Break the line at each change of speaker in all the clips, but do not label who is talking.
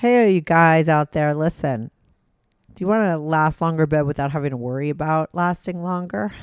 Hey, you guys out there, listen. Do you want to last longer bed without having to worry about lasting longer?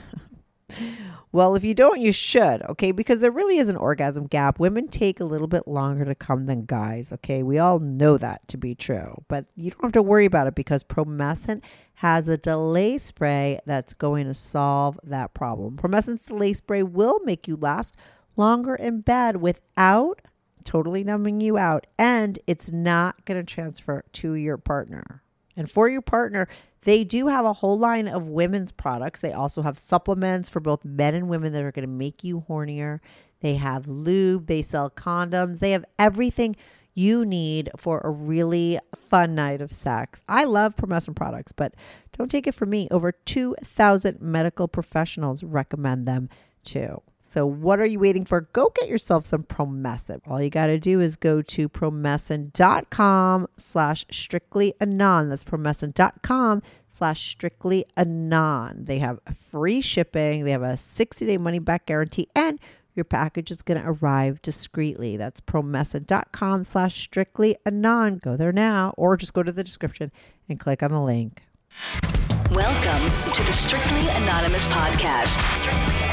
well, if you don't, you should, okay? Because there really is an orgasm gap. Women take a little bit longer to come than guys, okay? We all know that to be true, but you don't have to worry about it because Promescent has a delay spray that's going to solve that problem. Promescent's delay spray will make you last longer in bed without totally numbing you out, and it's not going to transfer to your partner. And for your partner, they do have a whole line of women's products. They also have supplements for both men and women that are going to make you hornier. They have lube, they sell condoms, they have everything you need for a really fun night of sex. I love Promescent products, but don't take it from me. Over 2,000 medical professionals recommend them too. So what are you waiting for? Go get yourself some Promescent. All you got to do is go to promescent.com slash strictly anon. That's promescent.com slash strictly anon. They have free shipping. They have a 60-day money-back guarantee and your package is going to arrive discreetly. That's promescent.com slash strictly anon. Go there now or just go to the description and click on the link.
Welcome to the Strictly Anonymous Podcast.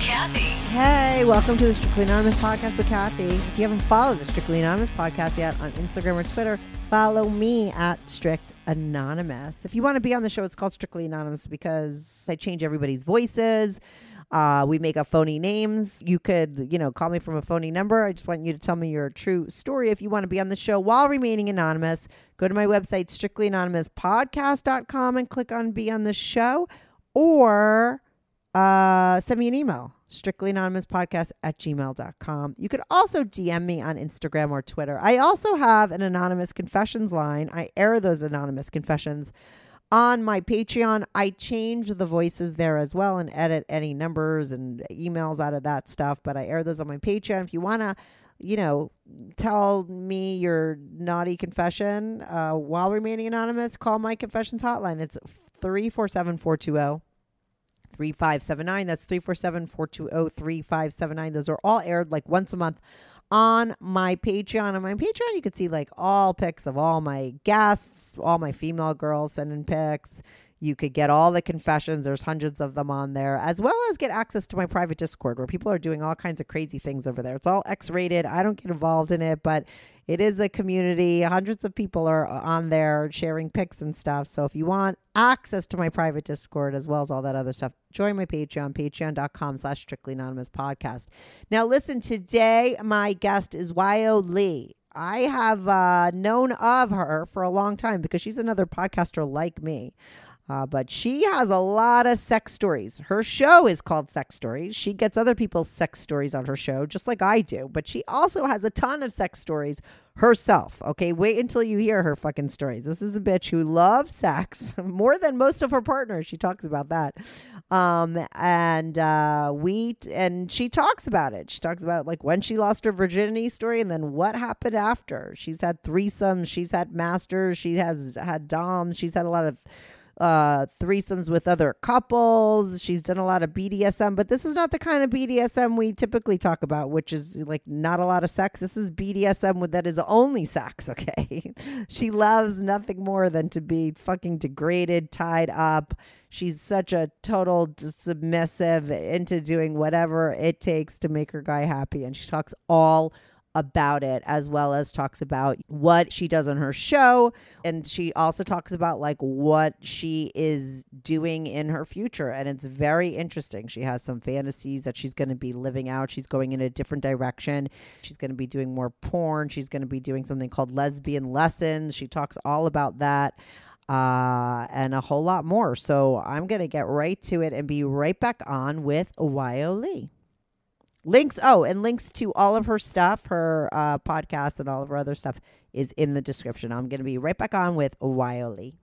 Kathy.
Hey, welcome to the Strictly Anonymous podcast with Kathy. If you haven't followed the Strictly Anonymous podcast yet on Instagram or Twitter, follow me at Strict Anonymous. If you want to be on the show, it's called Strictly Anonymous because I change everybody's voices. Uh, we make up phony names. You could, you know, call me from a phony number. I just want you to tell me your true story. If you want to be on the show while remaining anonymous, go to my website, strictlyanonymouspodcast.com, and click on Be on the Show or uh, send me an email strictly anonymous podcast at gmail.com you could also dm me on instagram or twitter. I also have an anonymous confessions line. I air those anonymous confessions on my patreon. I change the voices there as well and edit any numbers and emails out of that stuff but i air those on my patreon. If you want to you know tell me your naughty confession uh, while remaining anonymous call my confessions hotline. It's 347 420 3579. That's 347 420 3579. Those are all aired like once a month on my Patreon. On my Patreon, you can see like all pics of all my guests, all my female girls sending pics. You could get all the confessions. There's hundreds of them on there, as well as get access to my private Discord where people are doing all kinds of crazy things over there. It's all X rated. I don't get involved in it, but it is a community. Hundreds of people are on there sharing pics and stuff. So if you want access to my private Discord as well as all that other stuff, join my Patreon, patreon.com slash strictly anonymous podcast. Now listen, today my guest is Wyoh Lee. I have uh, known of her for a long time because she's another podcaster like me. Uh, but she has a lot of sex stories. Her show is called Sex Stories. She gets other people's sex stories on her show, just like I do. But she also has a ton of sex stories herself. Okay, wait until you hear her fucking stories. This is a bitch who loves sex more than most of her partners. She talks about that. Um, and uh, we and she talks about it. She talks about like when she lost her virginity story and then what happened after. She's had threesomes. She's had masters. She has had doms. She's had a lot of uh, threesomes with other couples. She's done a lot of BDSM, but this is not the kind of BDSM we typically talk about, which is like not a lot of sex. This is BDSM that is only sex, okay? she loves nothing more than to be fucking degraded, tied up. She's such a total submissive into doing whatever it takes to make her guy happy. And she talks all about it as well as talks about what she does on her show. And she also talks about like what she is doing in her future. And it's very interesting. She has some fantasies that she's going to be living out. She's going in a different direction. She's going to be doing more porn. She's going to be doing something called lesbian lessons. She talks all about that uh, and a whole lot more. So i'm going to get right to it and be right back on with Wyoh Lee links oh and links to all of her stuff her uh, podcast and all of her other stuff is in the description. I'm going to be right back on with Wiley.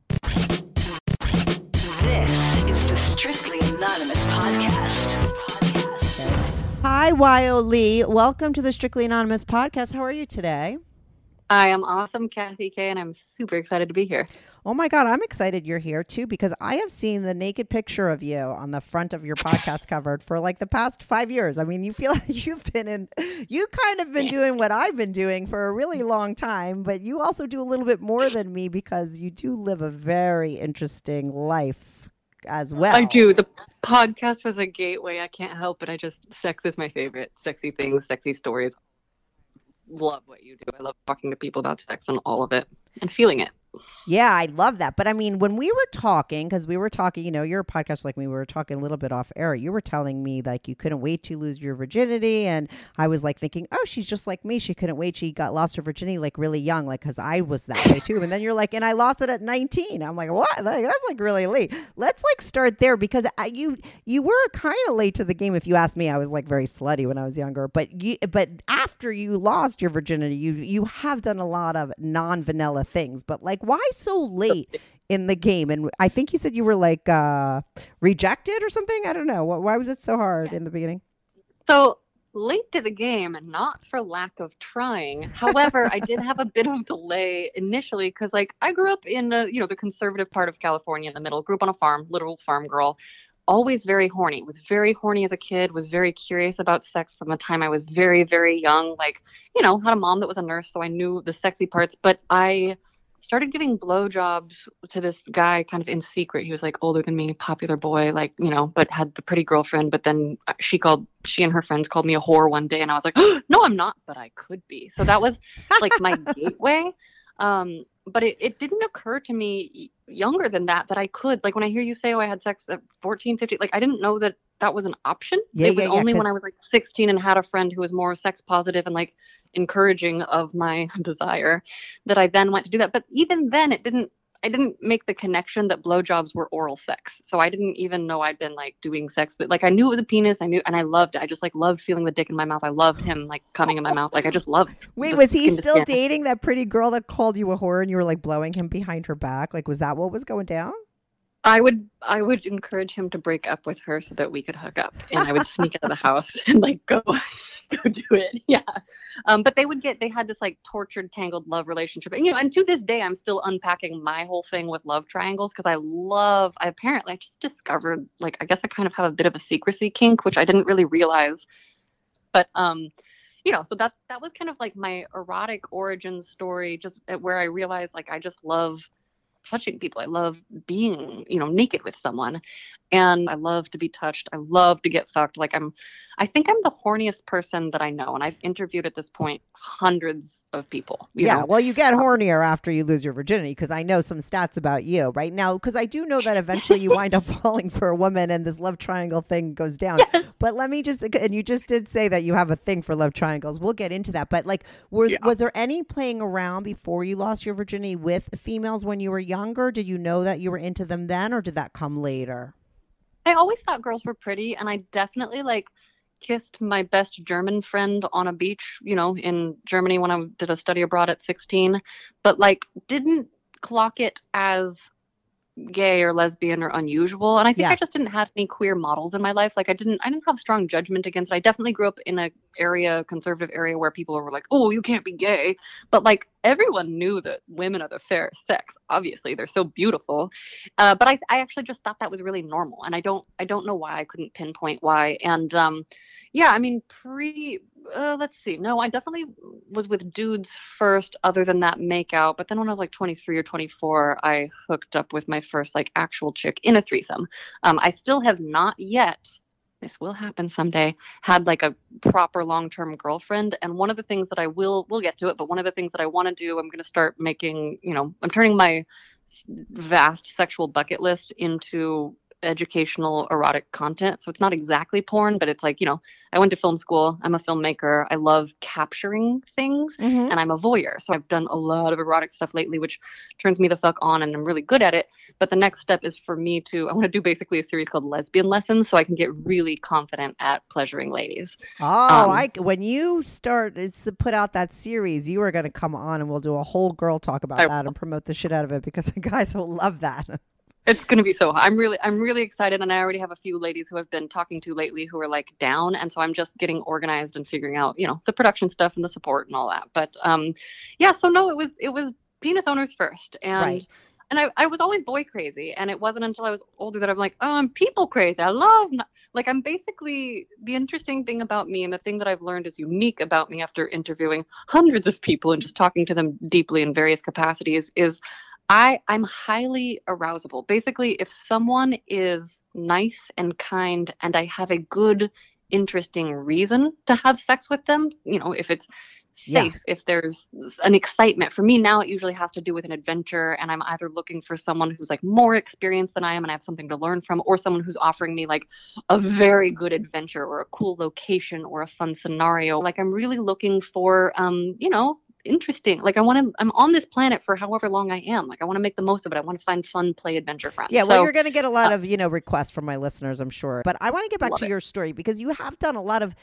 This is the Strictly Anonymous podcast.
Hi, Wiley. Welcome to the Strictly Anonymous podcast. How are you today?
I am awesome, Kathy K, and I'm super excited to be here.
Oh my God, I'm excited you're here too because I have seen the naked picture of you on the front of your podcast covered for like the past five years. I mean, you feel like you've been in, you kind of been doing what I've been doing for a really long time, but you also do a little bit more than me because you do live a very interesting life as well.
I do. The podcast was a gateway. I can't help it. I just, sex is my favorite. Sexy things, sexy stories. Love what you do. I love talking to people about sex and all of it and feeling it.
Yeah, I love that. But I mean, when we were talking, because we were talking, you know, you're a podcast like me, we were talking a little bit off air. You were telling me like you couldn't wait to lose your virginity. And I was like thinking, oh, she's just like me. She couldn't wait. She got lost her virginity like really young, like, because I was that way too. And then you're like, and I lost it at 19. I'm like, what? Like, that's like really late. Let's like start there because I, you you were kind of late to the game. If you ask me, I was like very slutty when I was younger. But you, but after you lost your virginity, you you have done a lot of non vanilla things. But like, why so late in the game? And I think you said you were like uh, rejected or something. I don't know. Why was it so hard in the beginning?
So late to the game, not for lack of trying. However, I did have a bit of delay initially because, like, I grew up in the, you know, the conservative part of California in the middle. Grew up on a farm, literal farm girl. Always very horny. Was very horny as a kid. Was very curious about sex from the time I was very, very young. Like, you know, had a mom that was a nurse, so I knew the sexy parts. But I started giving blowjobs to this guy kind of in secret. He was like older than me, popular boy, like, you know, but had the pretty girlfriend. But then uh, she called, she and her friends called me a whore one day. And I was like, oh, no, I'm not, but I could be. So that was like my gateway. Um, but it, it didn't occur to me younger than that that I could. Like when I hear you say, oh, I had sex at 14, 15, like I didn't know that that was an option.
Yeah,
it was
yeah, yeah,
only when
'cause-
I was like 16 and had a friend who was more sex positive and like encouraging of my desire that I then went to do that. But even then, it didn't. I didn't make the connection that blowjobs were oral sex. So I didn't even know I'd been like doing sex. But like I knew it was a penis. I knew, and I loved it. I just like loved feeling the dick in my mouth. I loved him like coming in my mouth. Like I just loved.
Wait, was he still dating that pretty girl that called you a whore and you were like blowing him behind her back? Like, was that what was going down?
I would I would encourage him to break up with her so that we could hook up, and I would sneak out of the house and like go go do it. Yeah, um, but they would get they had this like tortured, tangled love relationship, and you know, and to this day, I'm still unpacking my whole thing with love triangles because I love. I apparently I just discovered like I guess I kind of have a bit of a secrecy kink, which I didn't really realize, but um. You know, so that's that was kind of like my erotic origin story, just where I realized like I just love touching people. I love being, you know, naked with someone. And I love to be touched. I love to get fucked. Like I'm I think I'm the horniest person that I know. And I've interviewed at this point hundreds of people.
Yeah,
know?
well, you get um, hornier after you lose your virginity because I know some stats about you right now. Because I do know that eventually you wind up falling for a woman and this love triangle thing goes down.
Yes.
But let me just, and you just did say that you have a thing for love triangles. We'll get into that. But like, were,
Yeah.
was there any playing around before you lost your virginity with females when you were younger? Did you know that you were into them then, or did that come later?
I always thought girls were pretty and I definitely like kissed my best German friend on a beach, you know, in Germany when I did a study abroad at 16, but like didn't clock it as gay or lesbian or unusual and i think
Yeah.
i just didn't have any queer models in my life like i didn't i didn't have strong judgment against it i definitely grew up in a area conservative area where people were like oh you can't be gay but like everyone knew that women are the fairest sex obviously. They're so beautiful. Uh, but I, I actually just thought that was really normal and i don't i don't know why i couldn't pinpoint why. And um yeah i mean pre uh, let's see. No i definitely was with dudes first other than that make out but then when i was like 23 or 24 i hooked up with my first like actual chick in a threesome. Um, i still have not yet this will happen someday had like a proper long-term girlfriend. And one of the things that i will we'll get to it but one of the things that i want to do i'm going to start making you know i'm turning my vast sexual bucket list into educational erotic content. So it's not exactly porn, but it's like, you know, I went to film school. I'm a filmmaker. I love capturing things
Mhm.
and I'm a voyeur. So I've done a lot of erotic stuff lately, which turns me the fuck on and I'm really good at it. But the next step is for me to, I want to do basically a series called Lesbian Lessons so I can get really confident at pleasuring ladies.
Oh,
Um,
I when you start to put out that series, you are going to come on and we'll do a whole girl talk about
I
that and promote the shit out of it because the guys will love that.
It's gonna be so. I'm really, I'm really excited, and I already have a few ladies who I've been talking to lately who are like down, and so I'm just getting organized and figuring out, you know, the production stuff and the support and all that. But um, yeah. So no, it was it was penis owners first, and
Right.
and I I was always boy crazy, and it wasn't until I was older that I'm like, oh, I'm people crazy. I love n- like I'm basically the interesting thing about me, and the thing that I've learned is unique about me after interviewing hundreds of people and just talking to them deeply in various capacities is I I'm highly arousable. Basically, if someone is nice and kind and I have a good interesting reason to have sex with them, you know, if it's
Yeah.
safe, if there's an excitement. For me now it usually has to do with an adventure and I'm either looking for someone who's like more experienced than I am and I have something to learn from or someone who's offering me like a very good adventure or a cool location or a fun scenario. Like I'm really looking for um, you know, interesting. Like I want to I'm on this planet for however long I am. Like I want to make the most of it. I want to find fun play adventure friends.
Yeah, well,
So-
you're going to get a lot uh, of, you know, requests from my listeners, I'm sure. But I want to get back to
it.
your story because you have done a lot of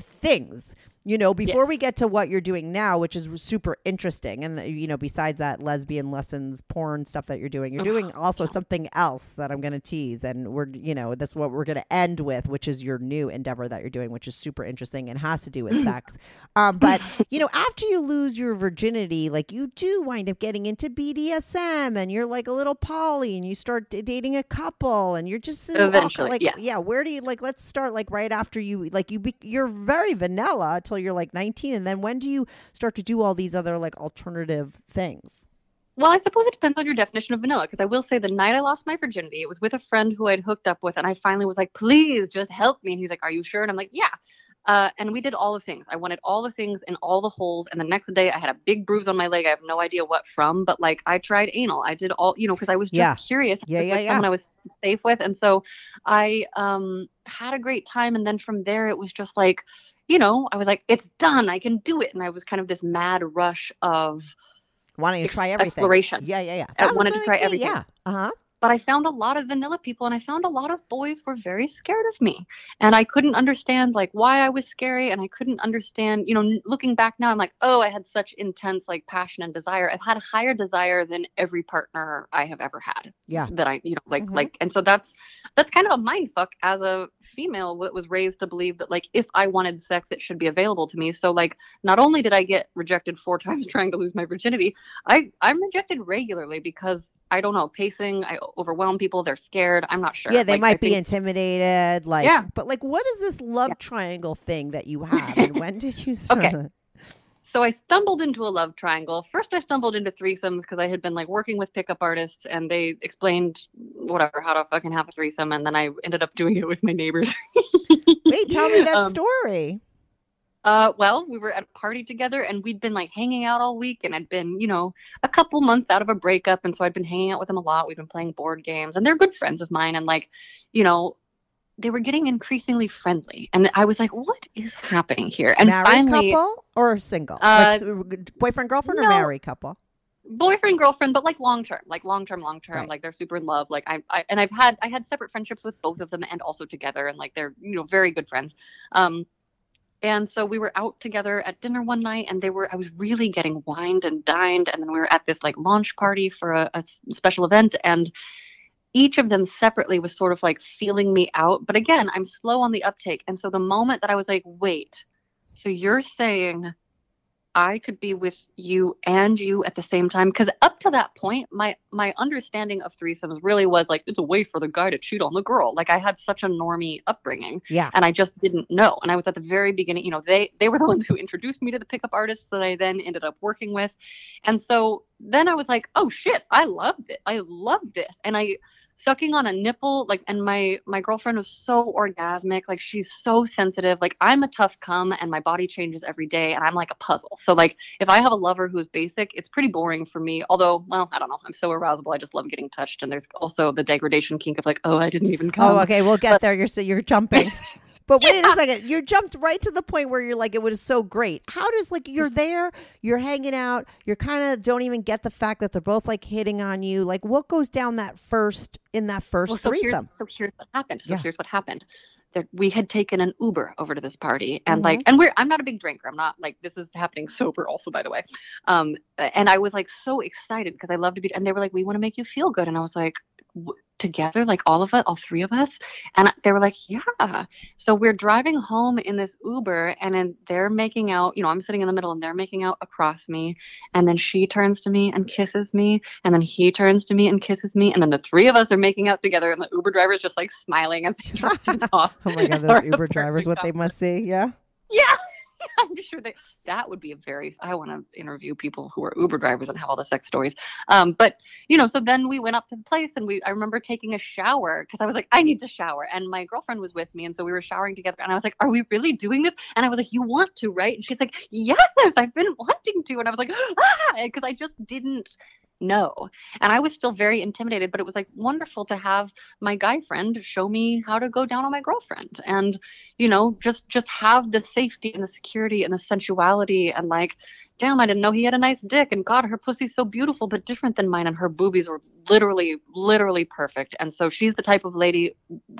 things you know before
Yes.
we get to what you're doing now which is super interesting and you know besides that lesbian lessons porn stuff that you're doing you're doing also something else that i'm going to tease and we're you know that's what we're going to end with which is your new endeavor that you're doing which is super interesting and has to do with sex um, but you know after you lose your virginity like you do wind up getting into bdsm and you're like a little poly and you start d- dating a couple and you're just all-
Eventually,
like
yeah.
yeah where do you like let's start like right after you like you be, you're very vanilla until you're like 19 and then when do you start to do all these other like alternative things
Well, I suppose it depends on your definition of vanilla. Because I will say, the night I lost my virginity, it was with a friend who I'd hooked up with, and I finally was like, "Please, just help me." And he's like, "Are you sure?" And I'm like, "Yeah." Uh, and we did all the things. I wanted all the things in all the holes. And the next day, I had a big bruise on my leg. I have no idea what from, but like I tried anal. I did all, you know, because I was just
Yeah.
curious.
Yeah,
was
yeah,
like
yeah.
Someone I was safe with, and so I um had a great time. And then from there, it was just like, you know, I was like, "It's done. I can do it." And I was kind of this mad rush of
wanting to
Ex-
try everything
exploration.
yeah yeah yeah
I
That was
wanted to try everything.
yeah uh-huh
but I found a lot of vanilla people and I found a lot of boys were very scared of me. And I couldn't understand like why I was scary and I couldn't understand, you know, looking back now I'm like, "Oh, I had such intense like passion and desire. I've had a higher desire than every partner I have ever had."
Yeah.
That I, you know, like
Mhm.
like and so that's that's kind of a mind fuck as a female that was raised to believe that like if I wanted sex it should be available to me. So like not only did I get rejected four times trying to lose my virginity, I I'm rejected regularly because I don't know pacing. I overwhelm people. They're scared. I'm not sure.
yeah they
Like, I
might be
think-
intimidated like
Yeah.
but like what is this love triangle thing that you have and when did you start
Okay. So I stumbled into a love triangle. First, I stumbled into threesomes because I had been like working with pickup artists, and they explained whatever how to fucking have a threesome, and then I ended up doing it with my neighbors.
wait tell me that
Um,
story
Uh, well, we were at a party together and we'd been like hanging out all week and I'd been, you know, a couple months out of a breakup. And so I'd been hanging out with them a lot. We'd been playing board games and they're good friends of mine. And like, you know, they were getting increasingly friendly. And I was like, what is happening here? And
married
finally,
couple or single
Uh,
like, boyfriend, girlfriend or married couple
boyfriend, girlfriend, but like long term, like long term, long term,
Right.
like they're super in love. Like I, I, and I've had, I had separate friendships with both of them and also together. And like, they're, you know, very good friends. Um, and so we were out together at dinner one night and they were i was really getting wined and dined and then we were at this like launch party for a special event and each of them separately was sort of like feeling me out. But again i'm slow on the uptake and so the moment that i was like wait so you're saying i could be with you and you at the same time because up to that point my my understanding of threesomes really was like it's a way for the guy to cheat on the girl like i had such a normie upbringing
yeah
and I just didn't know. And I was at the very beginning, you know, they they were the ones who introduced me to the pickup artists that I then ended up working with. And so then I was like, oh shit, I love it. I love this. And I sucking on a nipple like and my my girlfriend was so orgasmic like she's so sensitive like i'm a tough cum and my body changes every day and i'm like a puzzle so like if i have a lover who's basic it's pretty boring for me although well i don't know i'm so arousable i just love getting touched and there's also the degradation kink of like oh i didn't even oh, come
Oh, okay. We'll get
but-
there. You're you're jumping. But wait a second. You jumped right to the point where you're like, it was so great. How does like you're there, you're hanging out, you're kind of don't even get the fact that they're both like hitting on you. Like, what goes down that first in that first
well, so here's,
threesome?
so here's what happened. So
Yeah.
here's what happened. That we had taken an Uber over to this party, and
Mm-hmm.
like, and we're I'm not a big drinker. I'm not like this is happening sober, also by the way. Um, and I was like so excited because I love to be. And they were like, we want to make you feel good, and I was like, w- together, like all of us, all three of us, and they were like, yeah. So we're driving home in this Uber, and then they're making out. You know, I'm sitting in the middle, and they're making out across me, and then she turns to me and kisses me, and then he turns to me and kisses me, and then the three of us are making out together, and the Uber driver's just like smiling as he drives us off.
Oh my god, those Uber drivers, what they must see. Yeah.
Yeah. I'm sure they that would be a very I want to interview people who are Uber drivers and have all the sex stories. Um, but you know, so then we went up to the place and we I remember taking a shower because I was like, I need to shower. And my girlfriend was with me, and so we were showering together. And I was like, Are we really doing this? And I was like, You want to, right? And she's like, Yes, I've been wanting to. And I was like, ah, because I just didn't know. And I was still very intimidated, but it was like wonderful to have my guy friend show me how to go down on my girlfriend. And you know just just have the safety and the security and the sensuality and like damn i didn't know he had a nice dick and god her pussy's so beautiful but different than mine and her boobies were literally literally perfect and so she's the type of lady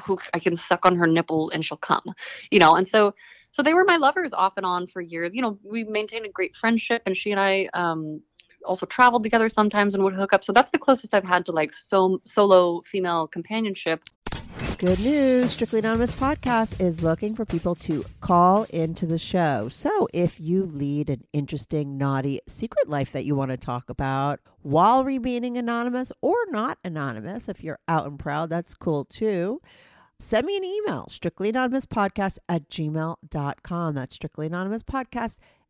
who i can suck on her nipple and she'll come you know and so so they were my lovers off and on for years you know we maintained a great friendship and she and i um also traveled together sometimes and would hook up so that's the closest i've had to like so solo female companionship
Good news. Strictly Anonymous Podcast is looking for people to call into the show. So if you lead an interesting, naughty secret life that you want to talk about while remaining anonymous or not anonymous, if you're out and proud, that's cool too. Send me an email, strictlyanonymouspodcast at gmail.com. That's strictlyanonymouspodcast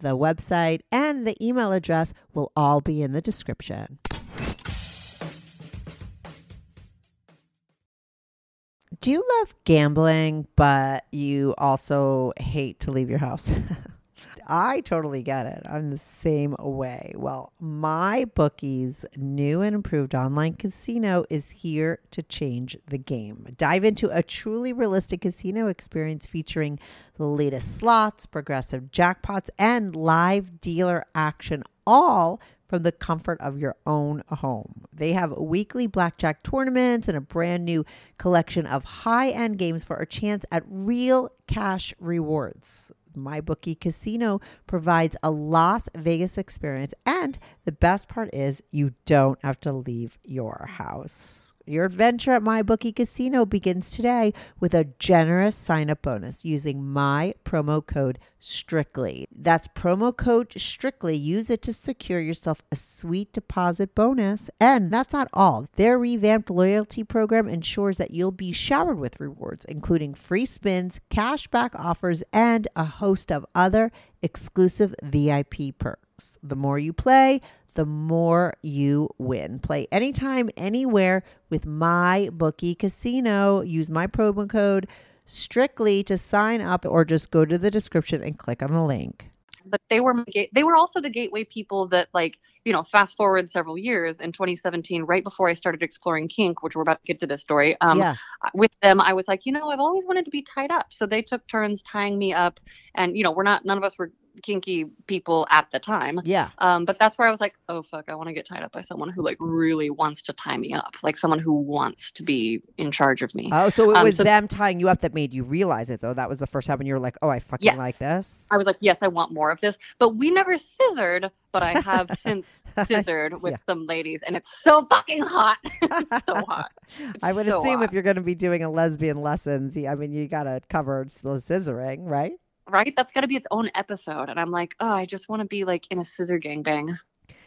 the website, and the email address will all be in the description. Do you love gambling, but you also hate to leave your house? I totally get it. I'm the same way. Well, MyBookie's new and improved online casino is here to change the game. Dive into a truly realistic casino experience featuring the latest slots, progressive jackpots, and live dealer action, all from the comfort of your own home. They have weekly blackjack tournaments and a brand new collection of high end games for a chance at real cash rewards. MyBookie Casino provides a Las Vegas experience, and the best part is you don't have to leave your house. Your adventure at MyBookie Casino begins today with a generous sign up bonus using my promo code STRICTLY. That's promo code STRICTLY. Use it to secure yourself a sweet deposit bonus. And that's not all. Their revamped loyalty program ensures that you'll be showered with rewards, including free spins, cashback offers, and a host of other exclusive VIP perks. The more you play, the more you win. Play anytime, anywhere with MyBookie casino. Use my promo code strictly to sign up or just go to the description and click on the link.
but they were they were also the gateway people that like you know fast forward several years in 2017 right before i started exploring kink which we're about to get to this story um,
yeah.
with them i was like you know i've always wanted to be tied up so they took turns tying me up and you know we're not none of us were kinky people at the time.
Yeah.
Um, but that's where I was like, oh fuck, I want to get tied up by someone who like really wants to tie me up, like someone who wants to be in charge of me.
Oh, so it
Um,
was
so-
them tying you up that made you realize it, though. That was the first time when you were like, "Oh, I fucking
Yes.
like this."
I was like, yes, I want more of this. But we never scissored, but I have since scissored with
Yeah.
some ladies, and it's so fucking hot. it's so hot.
I would
so
assume if you're going to be doing a lesbian lessons, I mean, you got to cover the scissoring, right?
Right? That's got to be its own episode. And I'm like, oh, I just want to be like in a scissor gangbang.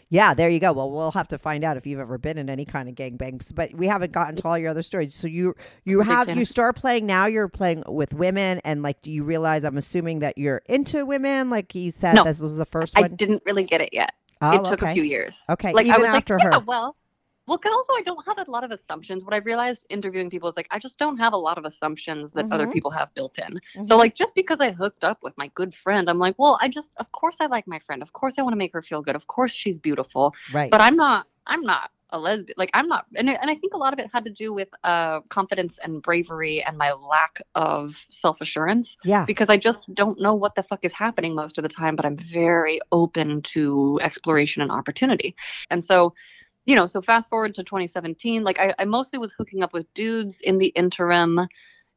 Yeah, there you go. Well, we'll have to find out if you've ever been in any kind of gangbangs, but we haven't gotten to all your other stories. So you you have you start playing now. You're playing with women, and like, do you realize? I'm assuming that you're into women. Like you said,
No.
this was the first
I
one.
didn't really get it yet.
oh,
it took
okay.
a few years.
Okay,
Like
even
I was
after
like,
her.
yeah, well, well, because also I don't have a lot of assumptions. What I've realized interviewing people is like I just don't have a lot of assumptions that other
Mhm.
people have built in.
Mhm.
So like just because I hooked up with my good friend, I'm like, well, I just of course I like my friend. Of course I want to make her feel good. Of course she's beautiful.
right.
But I'm not I'm not a lesbian. Like I'm not and, I- and I think a lot of it had to do with uh confidence and bravery and my lack of self-assurance
yeah.
because I just don't know what the fuck is happening most of the time, but I'm very open to exploration and opportunity. And so, you know, so fast forward to 2017, like I, I mostly was hooking up with dudes in the interim.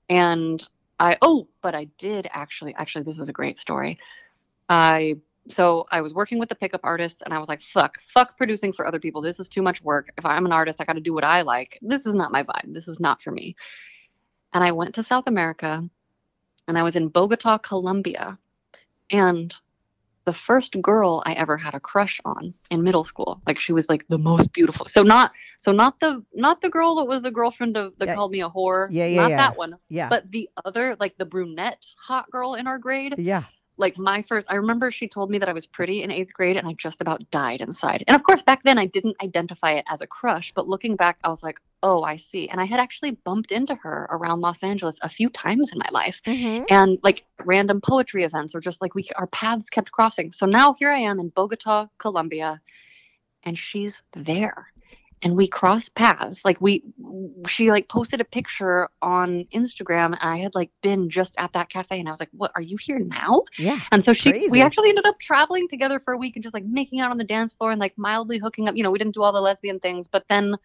And I, oh, but I did actually, actually, this is a great story. I, so I was working with the pickup artist and I was like, fuck, fuck producing for other people. This is too much work. If I'm an artist, I got to do what I like. This is not my vibe. This is not for me. And I went to South America and I was in Bogota, Colombia. And the first girl I ever had a crush on in middle school, like she was like the most beautiful. So not so not the not the girl that was the girlfriend of that
Yeah.
called me a whore.
Yeah, yeah,
Not
yeah.
that one.
Yeah.
But the other, like the brunette hot girl in our grade,
yeah.
like my first i remember she told me that i was pretty in eighth grade and i just about died inside and of course back then i didn't identify it as a crush but looking back i was like oh i see and i had actually bumped into her around los angeles a few times in my life
Mhm.
and like random poetry events or just like we our paths kept crossing so now here i am in bogota colombia and she's there and we crossed paths like we she like posted a picture on instagram and i had like been just at that cafe and i was like what are you here now
Yeah.
and so she,
Crazy.
we actually ended up traveling together for a week and just like making out on the dance floor and like mildly hooking up. You know, we didn't do all the lesbian things, but then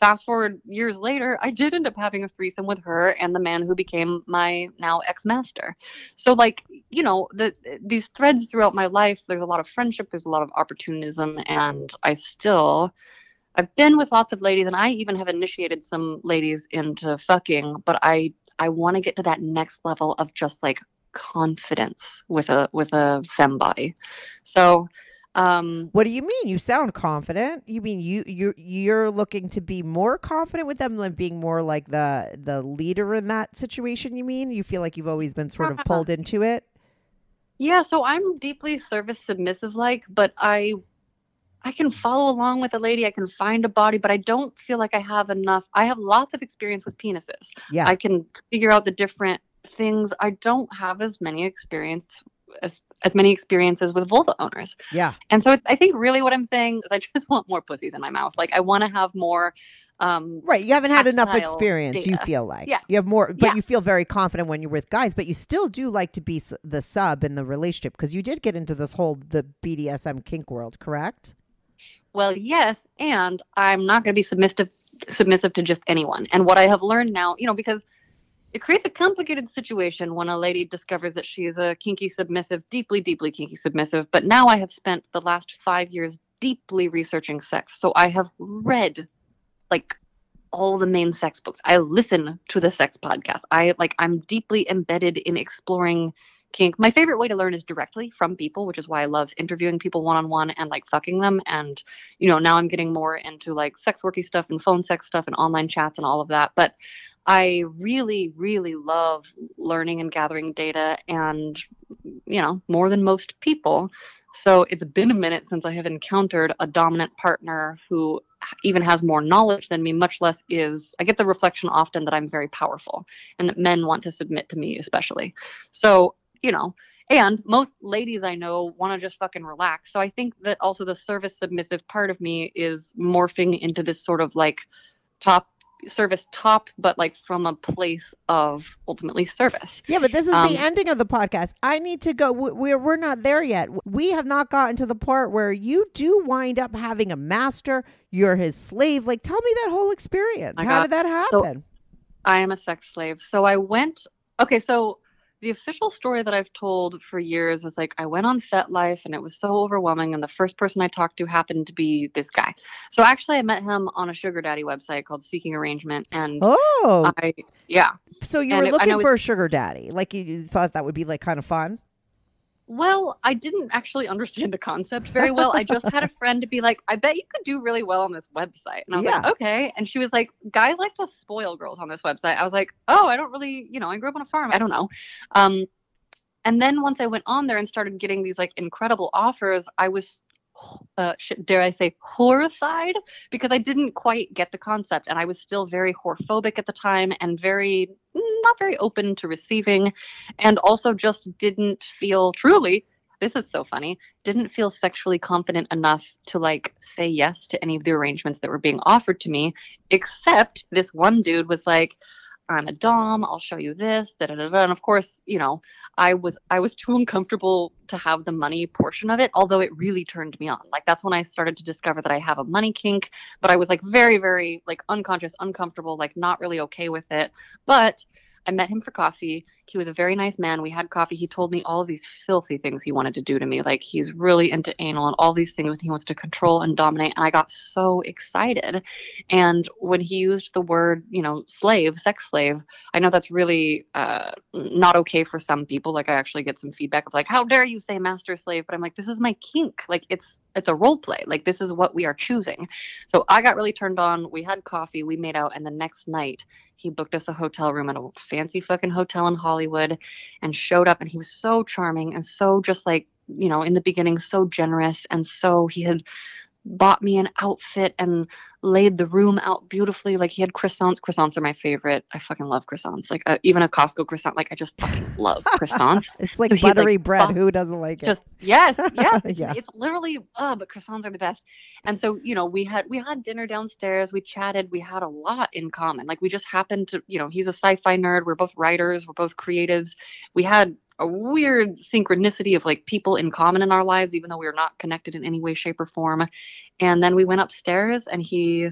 fast forward years later, I did end up having a threesome with her and the man who became my now ex-master. So like, you know, the these threads throughout my life, there's a lot of friendship, there's a lot of opportunism, and I still I've been with lots of ladies and I even have initiated some ladies into fucking, but I I want to get to that next level of just like confidence with a with a fem body. So um
What do you mean? You sound confident. You mean you you you're looking to be more confident with them than being more like the the leader in that situation? You mean you feel like you've always been sort of pulled into it?
yeah, so I'm deeply service submissive like, but I I can follow along with a lady, I can find a body, but I don't feel like I have enough. I have lots of experience with penises.
Yeah.
I can figure out the different things. I don't have as many experience as as many experiences with vulva owners.
yeah.
And so it's, I think really what I'm saying is I just want more pussies in my mouth. Like I want to have more um
Right. You haven't had enough experience, you feel like.
Yeah.
You have more, but
Yeah.
you feel very confident when you're with guys, but you still do like to be the sub in the relationship because you did get into this whole, the BDSM kink world, correct?
Well, yes, and I'm not going to be submissive submissive to just anyone. And what I have learned now, you know, because it creates a complicated situation when a lady discovers that she is a kinky submissive, deeply, deeply kinky submissive. But now I have spent the last five years deeply researching sex. So I have read like all the main sex books. I listen to the sex podcast. I like I'm deeply embedded in exploring kink. My favorite way to learn is directly from people, which is why I love interviewing people one on one and like fucking them. And you know, now I'm getting more into like sex worky stuff and phone sex stuff and online chats and all of that. But I really, really love learning and gathering data and you know, more than most people. So it's been a minute since I have encountered a dominant partner who even has more knowledge than me, much less is. I get the reflection often that I'm very powerful and that men want to submit to me, especially. So, you know, and most ladies I know want to just fucking relax. So I think that also the service submissive part of me is morphing into this sort of like top service top, but like from a place of ultimately service.
Yeah, but this is
Um,
the ending of the podcast. I need to go. we- We're we're not there yet. We have not gotten to the part where you do wind up having a master. You're his slave. Like, tell me that whole experience.
I
How
got-
did that
so-
happen?
I am a sex slave. So I went. Okay, so the official story that I've told for years is like I went on FetLife and it was so overwhelming, and the first person I talked to happened to be this guy. So actually, I met him on a sugar daddy website called Seeking Arrangement, and
oh,
I yeah.
so you
and
were looking for a sugar daddy? Like you, you thought that would be like kind of fun?
Well, I didn't actually understand the concept very well. I just had a friend to be like, I bet you could do really well on this website. And I was
Yeah.
like, okay. And she was like, guys like to spoil girls on this website. I was like, oh, I don't really, you know, I grew up on a farm. I don't know. Um, and then once I went on there and started getting these like incredible offers, I was, uh, dare I say, horrified because I didn't quite get the concept. And I was still very whorephobic at the time and very, not very open to receiving and also just didn't feel truly this is so funny didn't feel sexually confident enough to like say yes to any of the arrangements that were being offered to me except this one dude was like i'm a dom i'll show you this da, da, da, and of course you know i was i was too uncomfortable to have the money portion of it although it really turned me on. Like that's when i started to discover that i have a money kink but i was like very very like unconscious uncomfortable like not really okay with it. But I met him for coffee. He was a very nice man. We had coffee. He told me all of these filthy things he wanted to do to me. Like he's really into anal and all these things and he wants to control and dominate. And I got so excited. And when he used the word, you know, slave, sex slave, I know that's really uh, not okay for some people. Like I actually get some feedback of like, how dare you say master slave? But I'm like, this is my kink. Like it's it's a role play. Like this is what we are choosing. So I got really turned on. We had coffee. We made out. And the next night he booked us a hotel room at a fancy fucking hotel in Hollywood and showed up and he was so charming and so just like, you know, in the beginning so generous and so he had bought me an outfit and laid the room out beautifully. Like he had croissants. Croissants are my favorite. I fucking love croissants. Like uh, even a Costco croissant. Like I just fucking love croissants.
It's like
So he's, like,
buttery bread. Who doesn't like it?
Just yes, yes.
Yeah.
It's literally uh, but croissants are the best. And so, you know, we had we had dinner downstairs, we chatted, we had a lot in common. Like we just happened to, you know, he's a sci-fi nerd, we're both writers, we're both creatives. We had a weird synchronicity of like people in common in our lives, even though we were not connected in any way, shape, or form. And then we went upstairs and he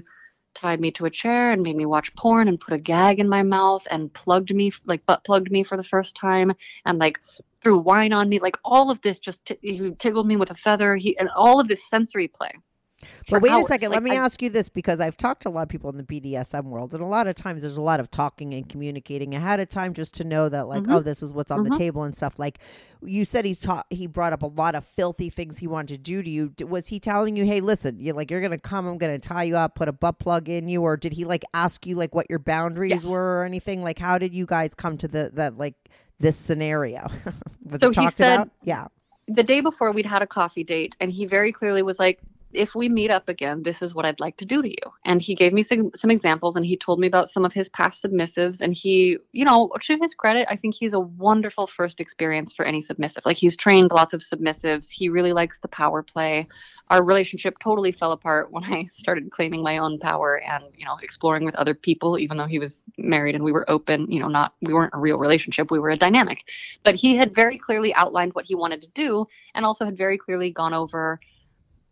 tied me to a chair and made me watch porn and put a gag in my mouth and plugged me like butt plugged me for the first time and like threw wine on me. Like all of this just t- he tickled me with a feather. He and all of this sensory play
But wait a second.
Like,
Let me
I-
ask you this because I've talked to a lot of people in the BDSM world, and a lot of times there's a lot of talking and communicating ahead of time just to know that, like,
Mhm.
oh, this is what's on the
Mhm.
table and stuff. Like you said, he taught, he brought up a lot of filthy things he wanted to do to you. Was he telling you, hey, listen, you like you're gonna come, I'm gonna tie you up, put a butt plug in you, or did he like ask you like what your boundaries
Yes.
were or anything? Like, how did you guys come to the that like this scenario? Was
So
it
he
talked
said-
about? Yeah.
the day before we'd had a coffee date and he very clearly was like if we meet up again this is what i'd like to do to you. And he gave me some, some examples and he told me about some of his past submissives and he you know to his credit i think he's a wonderful first experience for any submissive. Like he's trained lots of submissives. He really likes the power play. Our relationship totally fell apart when i started claiming my own power and you know exploring with other people even though he was married and we were open you know not we weren't a real relationship we were a dynamic. But he had very clearly outlined what he wanted to do and also had very clearly gone over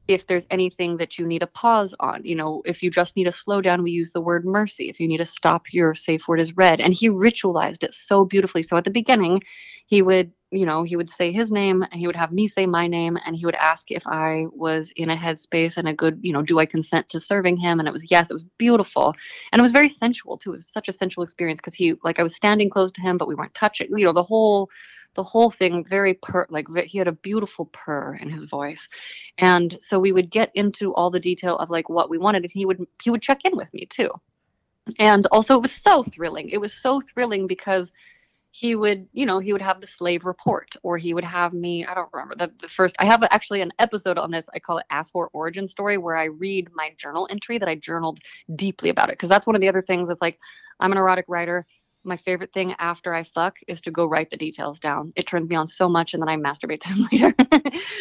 if there's anything that you need a pause on. You know if you just need a slow down we use the word mercy. If you need to stop your safe word is red. And he ritualized it so beautifully. So at the beginning he would you know he would say his name and he would have me say my name and he would ask if i was in a headspace and a good you know do i consent to serving him? And it was yes it was beautiful. And it was very sensual too. It was such a sensual experience because he like i was standing close to him but we weren't touching you know the whole the whole thing very purr like he had a beautiful purr in his voice. And so we would get into all the detail of like what we wanted and he would he would check in with me too. And also it was so thrilling. It was so thrilling because he would you know he would have the slave report or he would have me i don't remember the, the first i have actually an episode on this i call it ask for origin story where i read my journal entry that i journaled deeply about it. Because that's one of the other things is like i'm an erotic writer my favorite thing after I fuck is to go write the details down. It turns me on so much, and then I masturbate them later.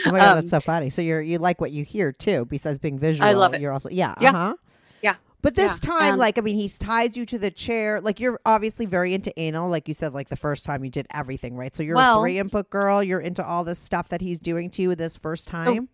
Oh my god,
Um,
that's so funny. So you're you like what you hear too, besides being visual.
I love it.
You're also yeah,
Yeah.
uh-huh.
Yeah.
But this
Yeah,
time,
and-
like, I mean, he ties you to the chair. Like, you're obviously very into anal. Like you said, like the first time you did everything, right? So you're a three input girl. You're into all this stuff that he's doing to you this first time.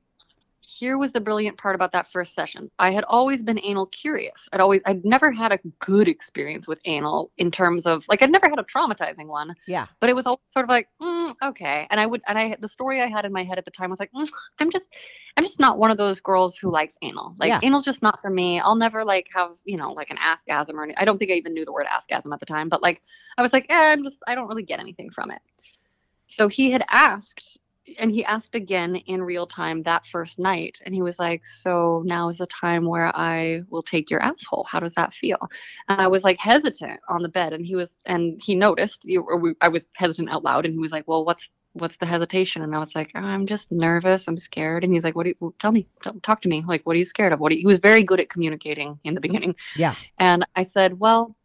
Here was the brilliant part about that first session. I had always been anal curious. I'd always I'd never had a good experience with anal in terms of like I'd never had a traumatizing one,
Yeah.
but it was all sort of like mm, okay. And I would and I the story I had in my head at the time was like mm, I'm just I'm just not one of those girls who likes anal. Like
Yeah.
anal's just not for me. I'll never like have you know like an askasm or any, I don't think I even knew the word askasm at the time, but like I was like eh, I'm just I don't really get anything from it. So he had asked and he asked again in real time that first night and he was like so now is the time where i will take your asshole. How does that feel? And i was like hesitant on the bed and he was and he noticed you- or we, i was hesitant out loud and he was like well what's what's the hesitation? And i was like i'm just nervous. I'm scared. And he's like what do you tell me talk to me. Like what are you scared of? What you, he was very good at communicating in the beginning.
Yeah.
and i said well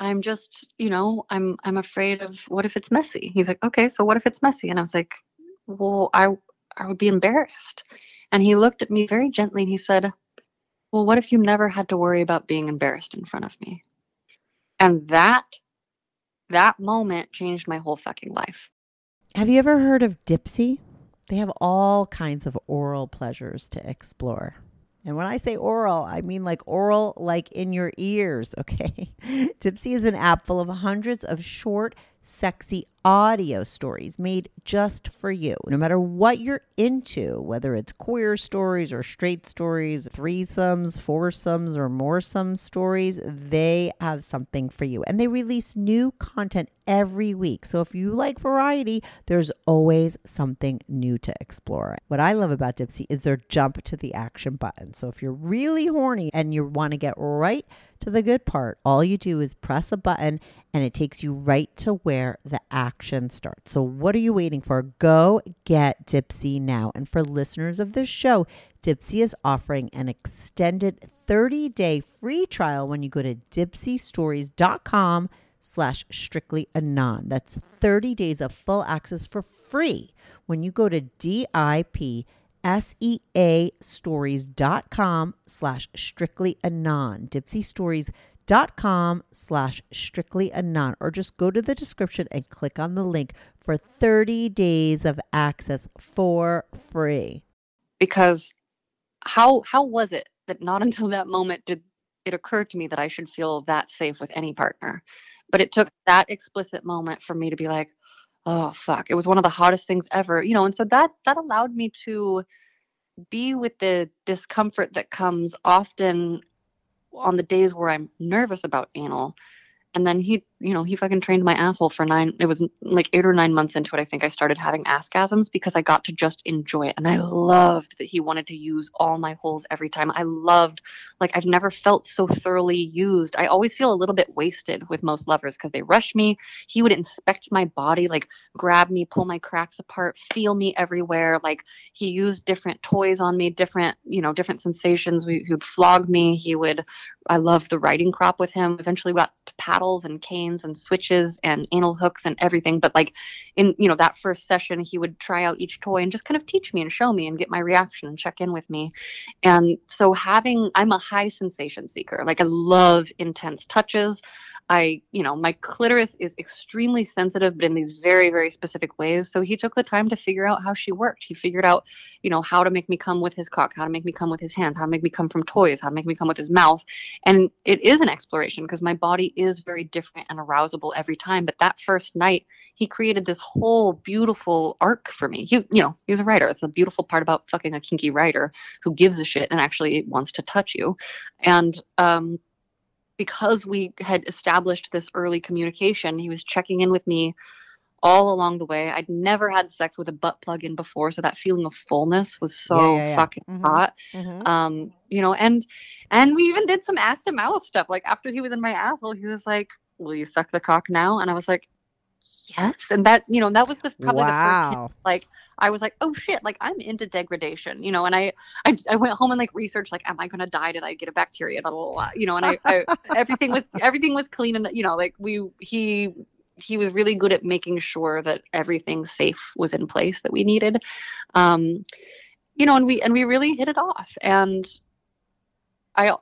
I'm just, you know, I'm I'm afraid of what if it's messy. He's like, okay, so what if it's messy? And I was like, well, I I would be embarrassed. And he looked at me very gently and he said, well, what if you never had to worry about being embarrassed in front of me? And that that moment changed my whole fucking life.
Have you ever heard of Dipsea? They have all kinds of oral pleasures to explore. And when I say oral, I mean like oral, like in your ears, okay? Dipsea is an app full of hundreds of short, sexy audio stories made just for you. No matter what you're into, whether it's queer stories or straight stories, threesomes, foursomes, or moresome stories, they have something for you. And they release new content every week. So if you like variety, there's always something new to explore. What I love about Dipsea is their jump to the action button. So if you're really horny and you want to get right to the good part, all you do is press a button and it takes you right to where the action starts. So what are you waiting for? Go get Dipsea now. And for listeners of this show, Dipsea is offering an extended 30-day free trial when you go to dipseastories.com slash strictly anon. That's 30 days of full access for free when you go to D-I-P S-E-A stories.com slash strictly anon. Dipseastories.com slash strictly anon. Or just go to the description and click on the link for 30 days of access for free.
Because how how was it that not until that moment did it occur to me that I should feel that safe with any partner? But it took that explicit moment for me to be like, oh fuck it was one of the hottest things ever you know and so that that allowed me to be with the discomfort that comes often on the days where i'm nervous about anal and then he you know he fucking trained my asshole for nine it was like eight or nine months into it i think i started having askasms because i got to just enjoy it. And i loved that he wanted to use all my holes every time. I loved like i've never felt so thoroughly used. I always feel a little bit wasted with most lovers because they rush me. He would inspect my body like grab me pull my cracks apart feel me everywhere. Like he used different toys on me different you know different sensations. We, he would flog me. He would i loved the riding crop with him. Eventually we got paddles and canes and switches and anal hooks and everything but like in you know that first session he would try out each toy and just kind of teach me and show me and get my reaction and check in with me. And so having i'm a high sensation seeker. Like i love intense touches I, you know, my clitoris is extremely sensitive, but in these very, very specific ways. So he took the time to figure out how she worked. He figured out, you know, how to make me come with his cock, how to make me come with his hands, how to make me come from toys, how to make me come with his mouth. And it is an exploration because my body is very different and arousable every time. But that first night, he created this whole beautiful arc for me. He, you know, he's a writer. It's a beautiful part about fucking a kinky writer who gives a shit and actually wants to touch you. And, um, because we had established this early communication, he was checking in with me all along the way. I'd never had sex with a butt plug in before, so that feeling of fullness was so
Yeah, yeah, yeah.
fucking
Mhm.
hot.
Mhm.
Um, you know, and and we even did some ass to mouth stuff. Like after he was in my asshole, he was like, "Will you suck the cock now?" And I was like, "Yes." And that, you know, that was the probably the first
wow.
like I was like, oh shit, like I'm into degradation, you know, and I, I, I went home and like researched, like, am I gonna die? Did I get a bacteria? Blah, blah, blah, you know, and I, I everything was everything was clean and you know, like we he he was really good at making sure that everything safe was in place that we needed, um, you know, and we and we really hit it off, and I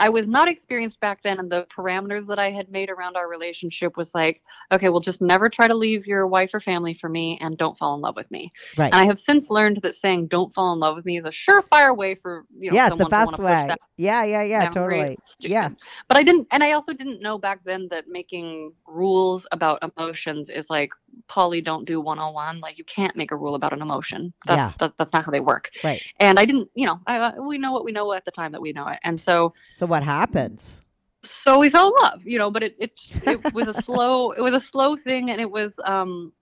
I was not experienced back then, and the parameters that I had made around our relationship was like, okay, well, just never try to leave your wife or family for me, and don't fall in love with me.
Right.
And I have since learned that saying "don't fall in love with me" is a surefire way for you know
yeah,
someone
the
to
best way.
that
Yeah, yeah, yeah, totally. Yeah.
But I didn't, and I also didn't know back then that making rules about emotions is like Polly don't do 101. Like you can't make a rule about an emotion. That's,
Yeah.
that, that's not how they work.
Right.
And I didn't, you know, I, we know what we know at the time that we know it. And so,
So what happens?
so we fell in love, you know, but it, it, it was a slow, it was a slow thing. And it was, um,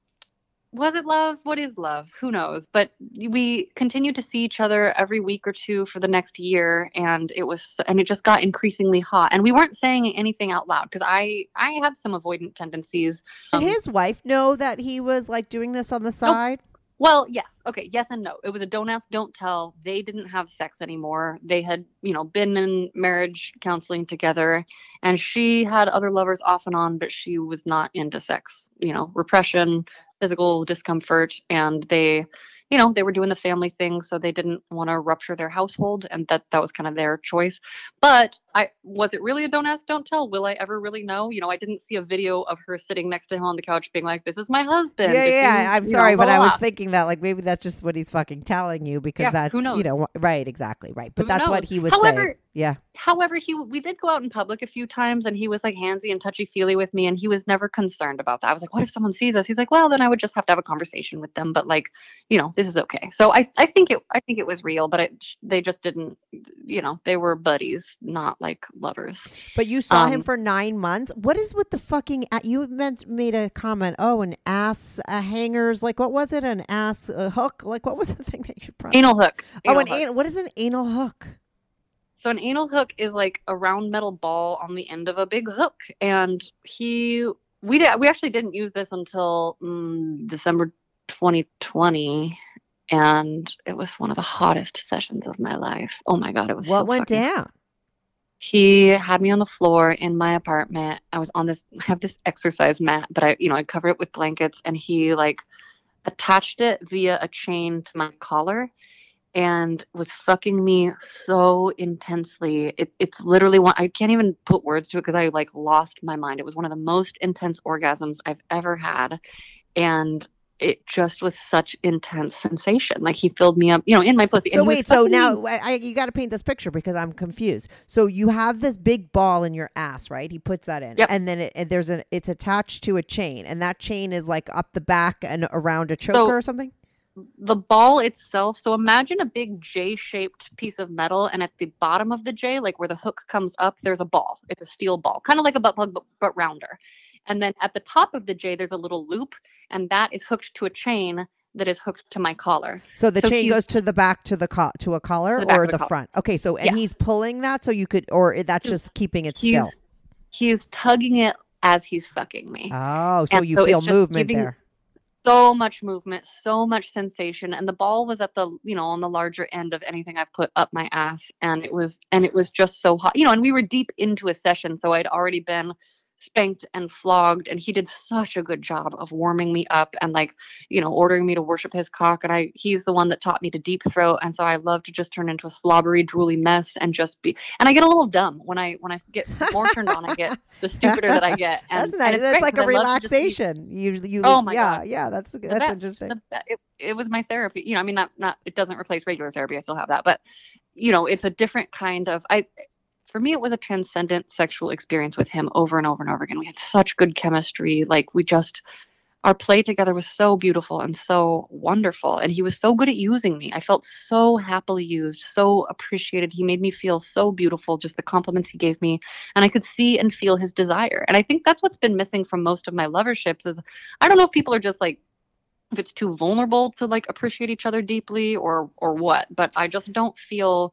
was it love? What is love? Who knows? But we continued to see each other every week or two for the next year, and it was, and it just got increasingly hot. And we weren't saying anything out loud because I, I have some avoidant tendencies.
Did
Um,
his wife know that he was like doing this on the side?
Well, yes. Okay. Yes and no. It was a don't ask, don't tell. They didn't have sex anymore. They had, you know, been in marriage counseling together and she had other lovers off and on, but she was not into sex, you know, repression, physical discomfort. And they, you know, they were doing the family thing. So they didn't want to rupture their household. And that, that was kind of their choice. But I, was it really a don't ask, don't tell? Will I ever really know? You know, I didn't see a video of her sitting next to him on the couch being like, this is my husband.
Yeah,
If
yeah.
you-
I'm
you know,
sorry,
blah,
but I was thinking that like maybe that's just what he's fucking telling you because
Yeah,
that's you know right, exactly, right. But
Who
that's what he was
However,
saying. Yeah.
However, he we did go out in public a few times, and he was like handsy and touchy feely with me, and he was never concerned about that. I was like, "What if someone sees us?" He's like, "Well, then I would just have to have a conversation with them." But like, you know, this is okay. So I I think it I think it was real, but it, they just didn't, you know, they were buddies, not like lovers.
But you saw him
Um,
for nine months. What is with the fucking? a- You meant made a comment. Oh, an ass uh, hangers. Like what was it? An ass uh, hook. Like what was the thing that you? Brought?
Anal hook.
oh, an
hook.
anal. What is an anal hook?
So an anal hook is like a round metal ball on the end of a big hook, and he we did we actually didn't use this until mm, December 2020, and it was one of the hottest sessions of my life. Oh my god, it was
What
so
went
fucking-
down?
He had me on the floor in my apartment. I was on this I have this exercise mat, but I you know I covered it with blankets, and he like attached it via a chain to my collar and was fucking me so intensely. It, it's literally one I can't even put words to it because I like lost my mind. It was one of the most intense orgasms I've ever had, and it just was such intense sensation. Like he filled me up, you know, in my pussy.
So wait, so now I, I, you got to paint this picture because I'm confused. So you have this big ball in your ass, right? He puts that in,
Yep.
and then it, and there's an it's attached to a chain, and that chain is like up the back and around a choker
So-
or something.
The ball itself so imagine a big j-shaped piece of metal and at the bottom of the j like where the hook comes up there's a ball it's a steel ball kind of like a butt plug but, but rounder and then at the top of the j there's a little loop and that is hooked to a chain that is hooked to my collar
So the
So
chain goes to the back to the co- to a collar
To the
or the,
the collar.
front. Okay, so and
Yes.
he's pulling that so you could, or that's just keeping it
he's
still.
he's tugging it as he's fucking me
Oh, so
and
you
so
feel movement
giving-
there.
So much movement, so much sensation, and the ball was at the you know on the larger end of anything I've put up my ass, and it was and it was just so hot, you know. And we were deep into a session, so I'd already been spanked and flogged, and he did such a good job of warming me up and like you know ordering me to worship his cock, and I he's the one that taught me to deep throat, and so I love to just turn into a slobbery, drooly mess and just be, and I get a little dumb when I when I get more turned on, I get the stupider that I get, and
that's
and
nice.
it's
That's like a
'cause I love to just be-
relaxation. You, you.
Oh my
yeah,
God.
yeah. That's
the
that's
best,
interesting.
the it, it was my therapy. You know, I mean, not not it doesn't replace regular therapy. I still have that, but you know, it's a different kind of. I for me, it was a transcendent sexual experience with him over and over and over again. We had such good chemistry. Like we just our play together was so beautiful and so wonderful. And he was so good at using me. I felt so happily used so appreciated. He made me feel so beautiful just the compliments he gave me. And i could see and feel his desire. And i think that's what's been missing from most of my loverships is i don't know if people are just like if it's too vulnerable to like appreciate each other deeply or or what but i just don't feel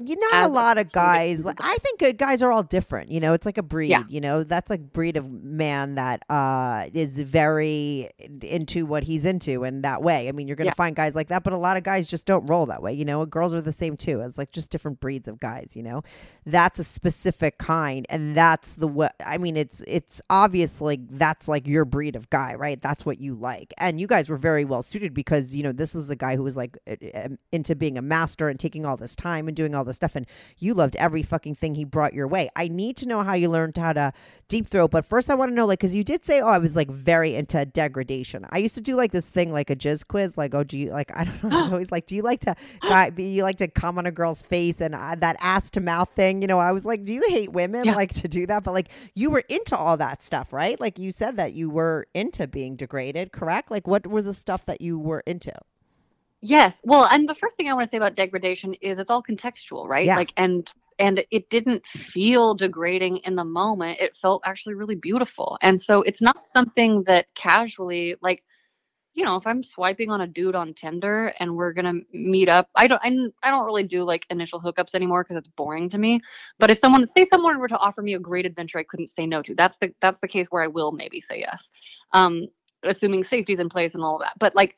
You not a lot of guys. like. I think uh, guys are all different. You know, it's like a breed.
Yeah.
You know, that's a breed of man that uh, is very into what he's into, and that way. I mean, you're gonna
Yeah.
find guys like that, but a lot of guys just don't roll that way. You know, girls are the same too. It's like just different breeds of guys. You know, that's a specific kind, and that's the what. I mean, it's it's obviously that's like your breed of guy, right? That's what you like, and you guys were very well suited because you know this was a guy who was like uh, uh, into being a master and taking all this time and doing all all this stuff, and you loved every fucking thing he brought your way. I need to know how you learned how to deep throat, but first I want to know, like, because you did say, oh, I was like very into degradation. I used to do like this thing, like a jizz quiz, like, oh, do you like? I don't know. I was always like, do you like to, guy, you like to come on a girl's face and uh, that ass to mouth thing? You know, I was like, do you hate women
Yeah.
like to do that? But like, you were into all that stuff, right? Like you said that you were into being degraded, correct? Like, what was the stuff that you were into?
Yes. Well, and the first thing I want to say about degradation is it's all contextual, right?
Yeah.
Like and and it didn't feel degrading in the moment. It felt actually really beautiful. And so it's not something that casually like you know, if I'm swiping on a dude on Tinder and we're gonna meet up, I don't, I, I don't really do like initial hookups anymore because it's boring to me. But if someone, say, someone were to offer me a great adventure, I couldn't say no to. That's the that's the case where I will maybe say yes, um, assuming safety's in place and all of that. But like,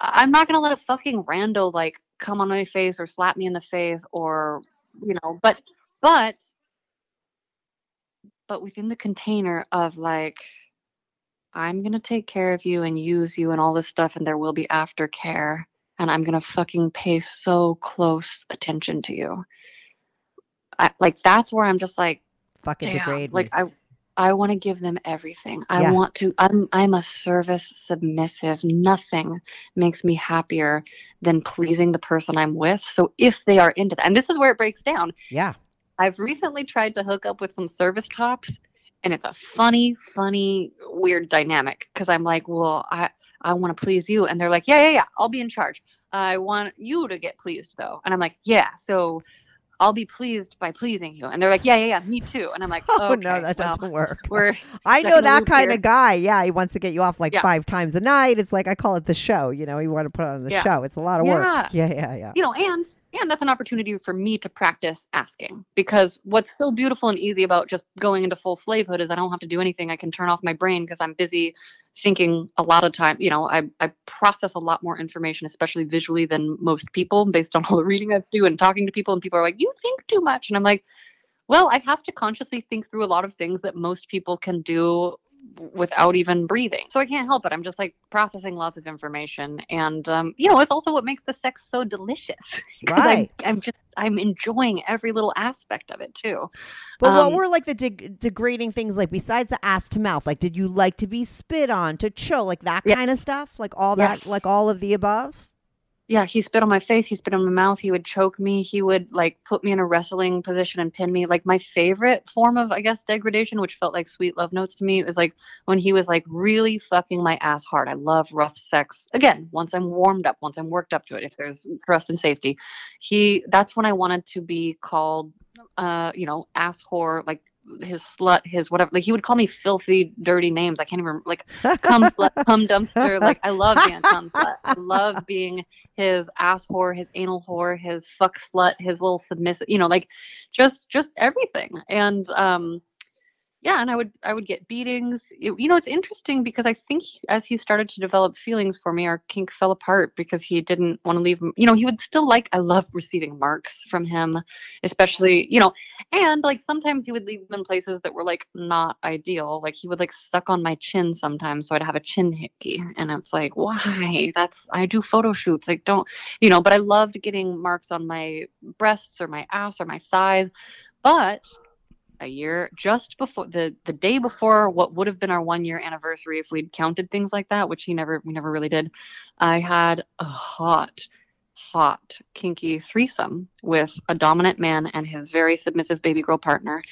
I'm not gonna let a fucking rando like come on my face or slap me in the face or you know, but but but within the container of like I'm gonna take care of you and use you and all this stuff, and there will be aftercare, and I'm gonna fucking pay so close attention to you. I, like that's where I'm just like,
Fucking
damn,
degrade
like
me.
I, I want to give them everything. I
Yeah.
want to. I'm I'm a service submissive. Nothing makes me happier than pleasing the person I'm with. So if they are into that, and this is where it breaks down.
yeah.
I've recently tried to hook up with some service tops, and it's a funny, funny, weird dynamic because I'm like, well, I I want to please you, and they're like, yeah, yeah, yeah, I'll be in charge. I want you to get pleased though, and I'm like, yeah, so I'll be pleased by pleasing you, and they're like, yeah, yeah, yeah, me too, and I'm like,
Oh
okay,
no, that
well,
doesn't work.
we're
I know that kind
here.
of guy. Yeah, he wants to get you off like
Yeah.
five times a night. It's like I call it the show. You know, you want to put on the
Yeah.
show. It's a lot of work. Yeah, yeah, yeah.
you know, and and that's an opportunity for me to practice asking because what's so beautiful and easy about just going into full slavehood is I don't have to do anything. I can turn off my brain because I'm busy thinking a lot of time. You know, I I process a lot more information, especially visually, than most people based on all the reading I do and talking to people. And people are like, "You think too much," and I'm like, "Well, I have to consciously think through a lot of things that most people can do." Without even breathing so i can't help it i'm just like processing lots of information and um, you know it's also what makes the sex so delicious.
Right.
I'm, I'm just i'm enjoying every little aspect of it too
But what
Um,
were like the deg- degrading things like besides the ass to mouth? Like, did you like to be spit on, to chill, like that
Yes.
kind of stuff? Like all
Yes.
that, like all of the above?
Yeah he spit on my face he spit on my mouth he would choke me he would like put me in a wrestling position and pin me. Like my favorite form of i guess degradation which felt like sweet love notes to me was like when he was like really fucking my ass hard. I love rough sex. Again once i'm warmed up once i'm worked up to it if there's trust and safety. He that's when i wanted to be called uh you know ass whore like his slut his whatever like he would call me filthy dirty names i can't even like cum slut, cum dumpster. Like I love being cum slut. I love being his ass whore, his anal whore, his fuck slut, his little submissive. You know, like just just everything. And um, yeah, and I would I would get beatings. It- you know, it's interesting because I think he- as he started to develop feelings for me, our kink fell apart because he didn't want to leave. You know, he would still like. I love receiving marks from him, especially you know, and like sometimes he would leave them in places that were like not ideal. Like he would like suck on my chin sometimes, so I'd have a chin hickey, and it's like, why? That's I do photo shoots. Like don't you know? But I loved getting marks on my breasts or my ass or my thighs, but a year just before the the day before what would have been our one year anniversary if we'd counted things like that which he never we never really did i had a hot hot kinky threesome with a dominant man and his very submissive baby girl partner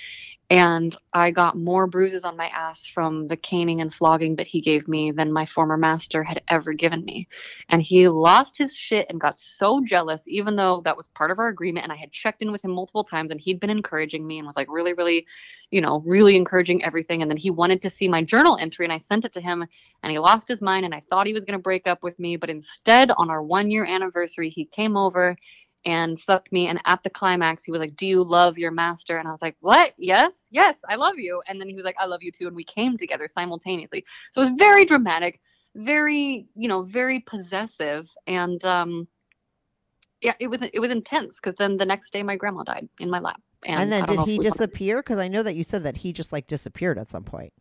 and I got more bruises on my ass from the caning and flogging that he gave me than my former master had ever given me. And he lost his shit and got so jealous, even though that was part of our agreement. And I had checked in with him multiple times and he'd been encouraging me and was like, really, really, you know, really encouraging everything. And then he wanted to see my journal entry and I sent it to him and he lost his mind. And I thought he was going to break up with me. But instead, on our one year anniversary, he came over and fucked me. And at the climax, he was like, Do you love your master? And I was like, What? Yes, yes, I love you. And then he was like, I love you too. And we came together simultaneously. So it was very dramatic, very, you know, very possessive. And um yeah, it was it was intense because then the next day my grandma died in my lap. And,
And, then did he disappear? Because I know that you said that he just like disappeared at some point.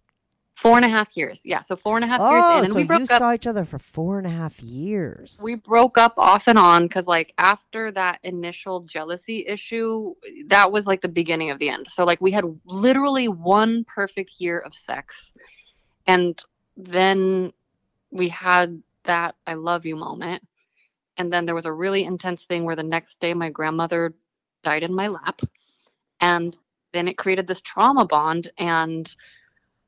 Four and a half years. Yeah. So four and a half years
Oh,
in. And
so
we
you
up.
saw each other for four and a half years.
we broke up off and on because like after that initial jealousy issue that was like the beginning of the end so like we had literally one perfect year of sex and then we had that i love you moment and then there was a really intense thing where the next day my grandmother died in my lap and then it created this trauma bond and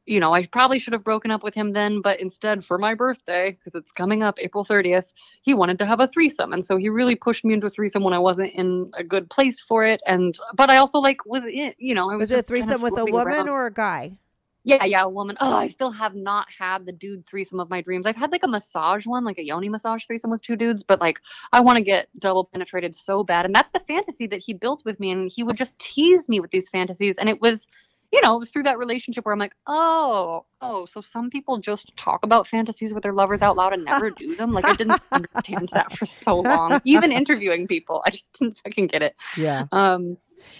you know, I probably should have broken up with him then, but instead, for my birthday, because it's coming up April 30th, he wanted to have a threesome. And so he really pushed me into a threesome when I wasn't in a good place for it. And, but I also like was in, you know, I was,
was it a
just kind of
threesome with a woman
around.
or a guy?
Yeah, yeah, a woman. Oh, I still have not had the dude threesome of my dreams. I've had like a massage one, like a yoni massage threesome with two dudes, but like I want to get double penetrated so bad. And that's the fantasy that he built with me. And he would just tease me with these fantasies. And it was, you know, it was through that relationship where I'm like, oh, oh, so some people just talk about fantasies with their lovers out loud and never do them. Like I didn't understand that for so long. Even interviewing people, I just didn't fucking get it.
Yeah.
Um,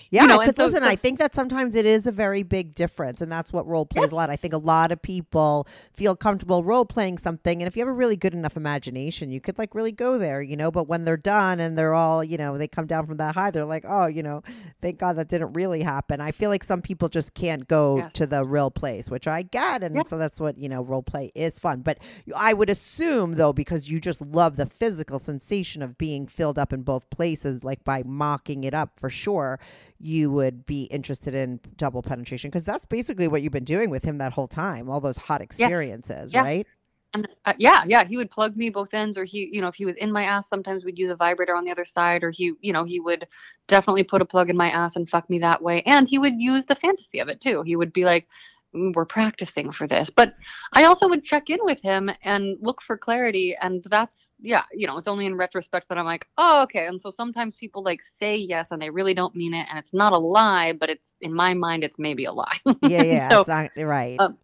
Yeah,
know,
because
and so-
listen,
so-
I think that sometimes it is a very big difference, and that's what role plays a lot. I think a lot of people feel comfortable role playing something, and if you have a really good enough imagination, you could like really go there, you know. But when they're done and they're all, you know, they come down from that high, they're like, oh, you know, thank God that didn't really happen. I feel like some people just can't go
Yes.
to the real place, which I get, and
Yeah.
so that's what you know, role play is fun. But I would assume though, because you just love the physical sensation of being filled up in both places, like by mocking it up for sure you would be interested in double penetration because that's basically what you've been doing with him that whole time, all those hot experiences,
Yeah.
right?
And uh, yeah, yeah, he would plug me both ends, or he, you know, if he was in my ass, sometimes we'd use a vibrator on the other side, or he, you know, he would definitely put a plug in my ass and fuck me that way. And he would use the fantasy of it too. He would be like, "Mm, "We're practicing for this," but I also would check in with him and look for clarity. And that's, yeah, you know, it's only in retrospect that I'm like, oh, okay. And so sometimes people like say yes and they really don't mean it, and it's not a lie, but it's in my mind, it's maybe a lie.
Yeah, yeah,
So,
exactly right.
um,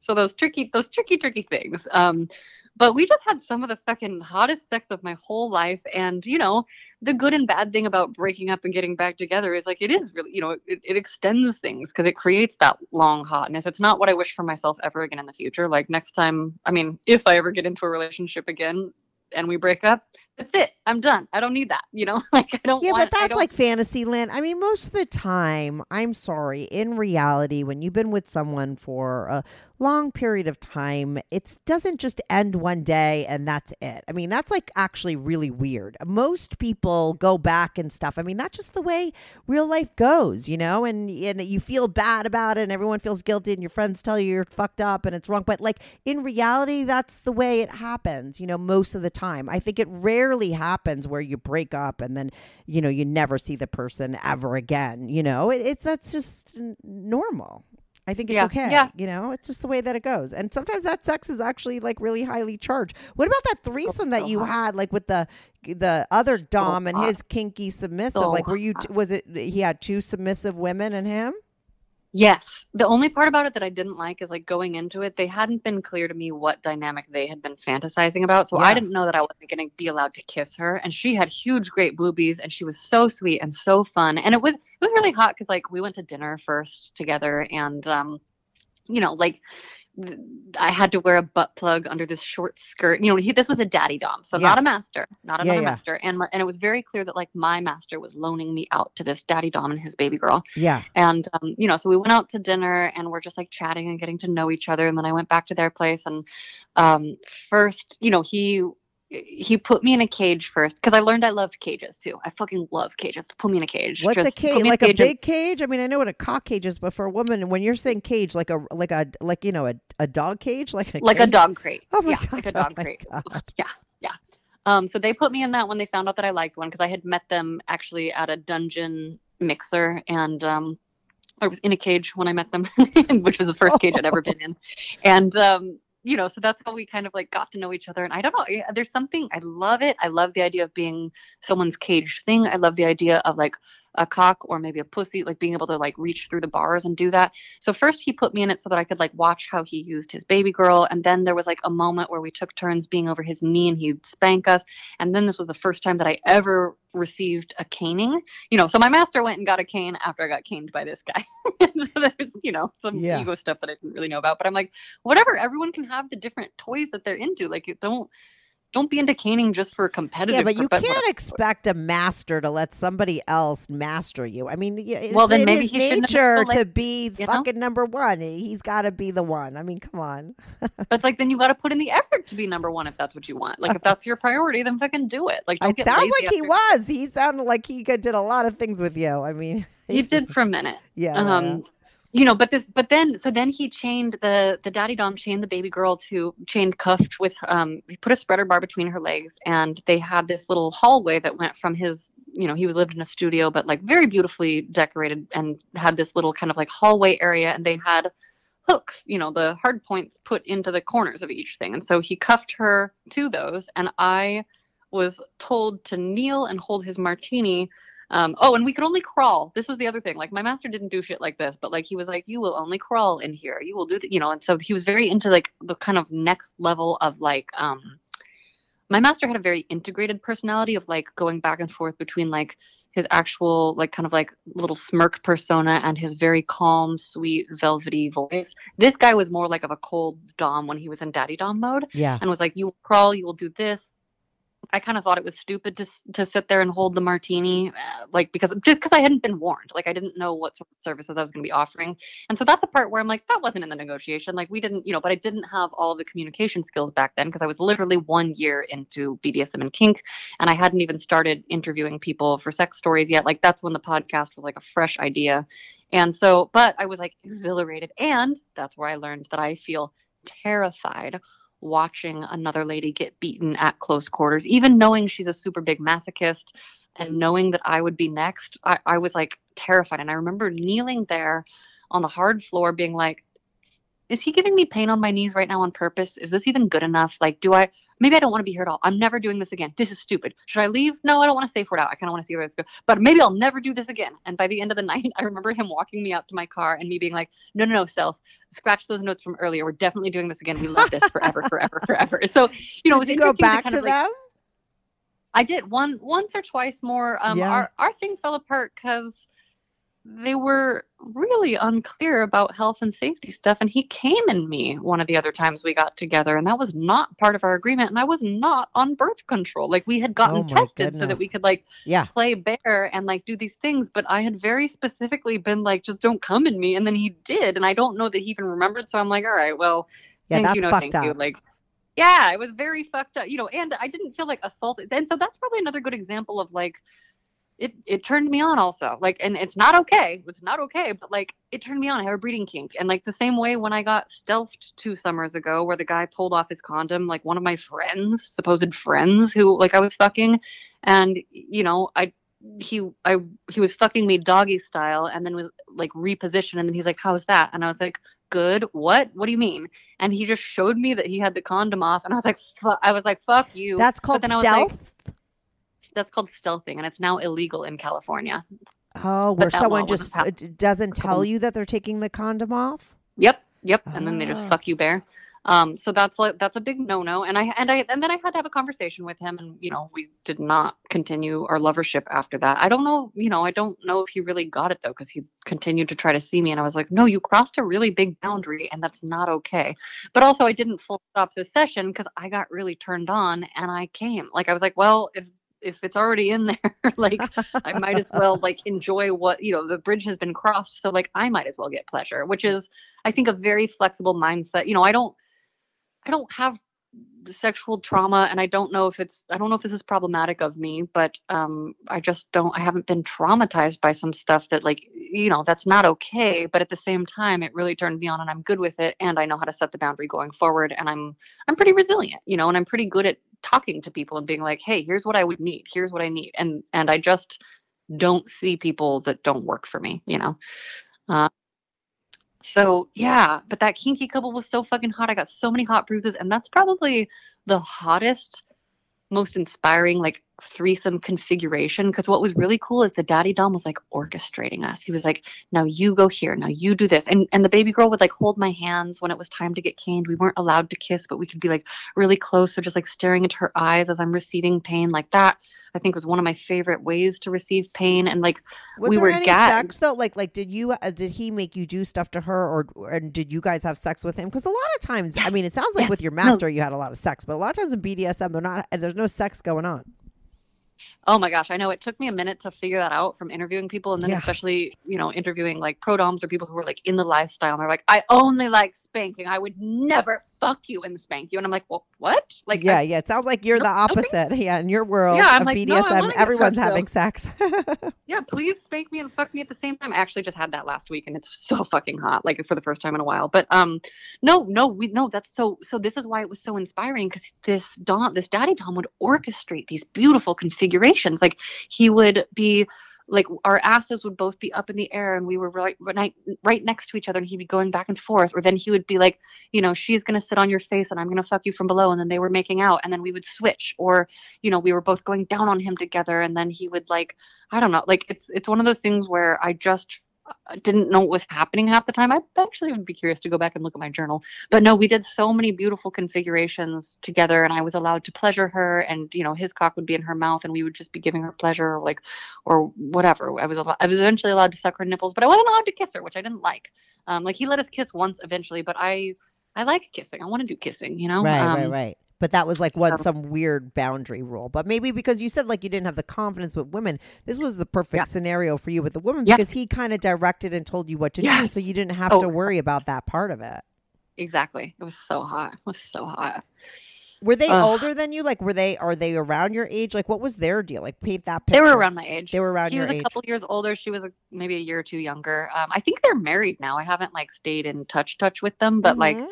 so those tricky those tricky tricky things um but we just had some of the fucking hottest sex of my whole life and you know the good and bad thing about breaking up and getting back together is like it is really you know it, it extends things because it creates that long hotness. It's not what i wish for myself ever again in the future. Like next time i mean if i ever get into a relationship again and we break up that's it i'm done i don't need that you know like i don't
yeah,
want
but that's like fantasy land. I mean, most of the time, I'm sorry, in reality, when you've been with someone for a long period of time, it doesn't just end one day and that's it. I mean, that's like actually really weird. Most people go back and stuff. I mean, that's just the way real life goes, you know, and, and you feel bad about it and everyone feels guilty and your friends tell you you're fucked up and it's wrong. But like in reality, that's the way it happens, you know, most of the time. I think it rarely happens where you break up and then, you know, you never see the person ever again, you know, it, it's that's just normal. I think it's
Yeah,
okay.
yeah.
You know, it's just the way that it goes. And sometimes that sex is actually like really highly charged. What about that threesome that you
hot.
had, like with the the other dom and
hot.
his kinky submissive?
So
like, were you?
hot.
Was it? He had two submissive women and him.
Yes. The only part about it that I didn't like is like going into it, they hadn't been clear to me what dynamic they had been fantasizing about. So
Yeah.
I didn't know that I wasn't going to be allowed to kiss her. And she had huge, great boobies and she was so sweet and so fun. And it was, it was really hot because like we went to dinner first together and, um, you know, like I had to wear a butt plug under this short skirt. You know, he, this was a daddy dom, so
Yeah.
not a master, not
Yeah,
another
yeah.
master. And my, and it was very clear that like my master was loaning me out to this daddy dom and his baby girl.
Yeah.
And um, you know, so we went out to dinner and we're just like chatting and getting to know each other. And then I went back to their place and um, first, you know, he he put me in a cage first because I learned I loved cages too. I fucking love cages. Put me in a cage.
What's a
Just put
cage? Like a
and-
big cage? I mean, I know what a cock cage is, but for a woman, when you're saying cage, like a like a like you know a, a dog cage, like a
like a dog crate.
Oh my
yeah,
God,
like a
oh
dog
my
crate.
God.
Yeah, yeah. Um, so they put me in that when they found out that I liked one because I had met them actually at a dungeon mixer and um, I was in a cage when I met them, which was the first cage I'd ever been in. And um, you know, so that's how we kind of like got to know each other. And I don't know, eh, there's something I love it. I love the idea of being someone's caged thing. I love the idea of like a cock or maybe a pussy, like being able to like reach through the bars and do that. So first he put me in it so that I could like watch how he used his baby girl. And then there was like a moment where we took turns being over his knee and he'd spank us. And then this was the first time that I ever received a caning. You know, so my master went and got a cane after I got caned by this guy. so there's, you know, some
Yeah.
ego stuff that I didn't really know about. But I'm like, whatever, everyone can have the different toys that they're into. Like it- don't don't be into caning just for a competitive
Yeah, but you can't expect a master to let somebody else master you. I mean, it's
Well, then maybe
his
he shouldn't have
nature to be
you know?
fucking number one. He's got to be the one. I mean, come on.
But it's like then you got to put in the effort to be number one if that's what you want. Like if that's your priority, then fucking do it. Like don't
It
get
sounds like he was. He sounded like he did a lot of things with you. I mean,
He did for a minute.
Yeah.
um you know but this but then so then he chained the the daddy dom chained the baby girl to chained cuffed with um he put a spreader bar between her legs and they had this little hallway that went from his you know he lived in a studio but like very beautifully decorated and had this little kind of like hallway area and they had hooks you know the hard points put into the corners of each thing. And so he cuffed her to those and i was told to kneel and hold his martini um, oh, and we could only crawl. This was the other thing. Like my master didn't do shit like this, but like he was like, you will only crawl in here. You will do the, you know. And so he was very into like the kind of next level of like. um My master had a very integrated personality of like going back and forth between like his actual like kind of like little smirk persona and his very calm, sweet, velvety voice. This guy was more like of a cold dom when he was in daddy dom mode
yeah.
and was like, "You will crawl, you will do this." I kind of thought it was stupid to to sit there and hold the martini, uh, like because just because I hadn't been warned, like I didn't know what sort of services I was going to be offering, and so that's a part where I'm like, that wasn't in the negotiation, like we didn't, you know, but I didn't have all the communication skills back then because I was literally one year into BDSM and kink, and I hadn't even started interviewing people for sex stories yet. Like that's when the podcast was like a fresh idea, and so, but I was like exhilarated, and that's where I learned that I feel terrified watching another lady get beaten at close quarters, even knowing she's a super big masochist and knowing that I would be next, I, I was like terrified. And I remember kneeling there on the hard floor, being like, is he giving me pain on my knees right now on purpose? Is this even good enough? Like, do I maybe I don't want to be here at all. I'm never doing this again. This is stupid. Should I leave? No, I don't want to safe word out. I kind of want to see where this goes. But maybe I'll never do this again. And by the end of the night, I remember him walking me out to my car and me being like, no, no, no, self, scratch those notes from earlier. We're definitely doing this again. We love this forever, forever, forever. So, you know, it was
Did you go back
kind
to
of like,
them?
I did one once or twice more. Um,
Yeah.
our our thing fell apart because they were really unclear about health and safety stuff, and he came in me one of the other times we got together, and that was not part of our agreement, and I was not on birth control. Like we had gotten
Oh
tested so that we could like
Yeah.
play bare and like do these things, but I had very specifically been like, just don't come in me, and then he did, and I don't know that he even remembered. So I'm like, all right, well,
Yeah,
thank
that's
you, no,
fucked
thank you.
up.
Like, yeah, it was very fucked up, you know, and I didn't feel like assaulted. And so that's probably another good example of like, it it turned me on also. Like, and it's not okay. It's not okay, but like, it turned me on. I have a breeding kink, and like the same way when I got stealthed two summers ago, where the guy pulled off his condom, like one of my friends, supposed friends, who like I was fucking, and you know, I he I he was fucking me doggy style and then was like repositioned and then he's like how's that and I was like good what what do you mean and he just showed me that he had the condom off and I was like fu- I was like fuck you
That's
But
called
then I was like,
stealth.
That's called stealthing and it's now illegal in California
oh, where someone just d- doesn't tell you that they're taking the condom off.
Yep, yep. And then they just
Ah.
fuck you bare. Um, so that's like that's a big no-no. And I and I and then I had to have a conversation with him, and you know we did not continue our lovership after that. I don't know, you know, I don't know if he really got it though, because he continued to try to see me, and I was like, no, you crossed a really big boundary, and that's not okay. But also, I didn't full stop the session because I got really turned on, and I came. Like I was like, well, if if it's already in there, like I might as well like enjoy what you know the bridge has been crossed so like I might as well get pleasure which is I think a very flexible mindset. You know I don't I don't have sexual trauma and I don't know if it's I don't know if this is problematic of me but um I just don't I haven't been traumatized by some stuff that like you know that's not okay but at the same time it really turned me on and I'm good with it and I know how to set the boundary going forward and I'm I'm pretty resilient you know and I'm pretty good at talking to people and being like hey here's what I would need here's what I need and and I just don't see people that don't work for me, you know. Uh, so yeah, but that kinky couple was so fucking hot. I got so many hot bruises, and that's probably the hottest, most inspiring. Like threesome configuration because what was really cool is the daddy dom was like orchestrating us he was like now you go here now you do this and and the baby girl would like hold my hands when it was time to get caned we weren't allowed to kiss but we could be like really close so just like staring into her eyes as i'm receiving pain like that i think was one of my favorite ways to receive pain and like
Was
we
there
were
any
gagged.
sex though? Like, like did you uh, did he make you do stuff to her, or, and did you guys have sex with him? Because a lot of times, I mean, it sounds like
Yes.
with your master, you had a lot of sex, but a lot of times in BDSM, they're not. There's no sex going on.
Oh my gosh, I know it took me a minute to figure that out from interviewing people and then
Yeah.
especially, you know, interviewing like pro doms or people who were like in the lifestyle and they're like, I only like spanking. I would never fuck you and spank you. And I'm like, well, what? Like,
yeah,
I-
yeah. It sounds like you're the
No, okay.
opposite. Yeah, in your world
Yeah, I'm
of
like,
BDSM,
no,
everyone's having sex.
yeah, please spank me and fuck me at the same time. I actually just had that last week and it's so fucking hot, like for the first time in a while. But um, no, no, we no, that's so so. This is why it was so inspiring because this Dom, this daddy dom would orchestrate these beautiful configurations. Like he would be like our asses would both be up in the air and we were right right, next to each other and he'd be going back and forth or then he would be like you know she's going to sit on your face and i'm going to fuck you from below and then they were making out and then we would switch or you know we were both going down on him together and then he would like i don't know like it's it's one of those things where i just didn't know what was happening half the time. I actually would be curious to go back and look at my journal. But no we did so many beautiful configurations together and i was allowed to pleasure her and you know his cock would be in her mouth and we would just be giving her pleasure or like or whatever. I was al- i was eventually allowed to suck her nipples but i wasn't allowed to kiss her which i didn't like. Um like he let us kiss once eventually but i i like kissing. I want to do kissing you know?
Right,
um,
right, right. But that was like one
so-
some weird boundary rule. But maybe because you said like you didn't have the confidence with women, this was the perfect
Yeah.
scenario for you with the woman
Yeah.
because he kind of directed and told you what to do, so you didn't have
Oh,
to worry about that part of it.
exactly it was so hot it was so hot
Were they
Ugh.
older than you? Like, were they? Are they around your age? Like, what was their deal? Like, paint that picture.
they were around my age
They were around
he was a
age.
couple years older she was a, maybe a year or two younger um, i think they're married now i haven't like stayed in touch touch with them but like
Mhm.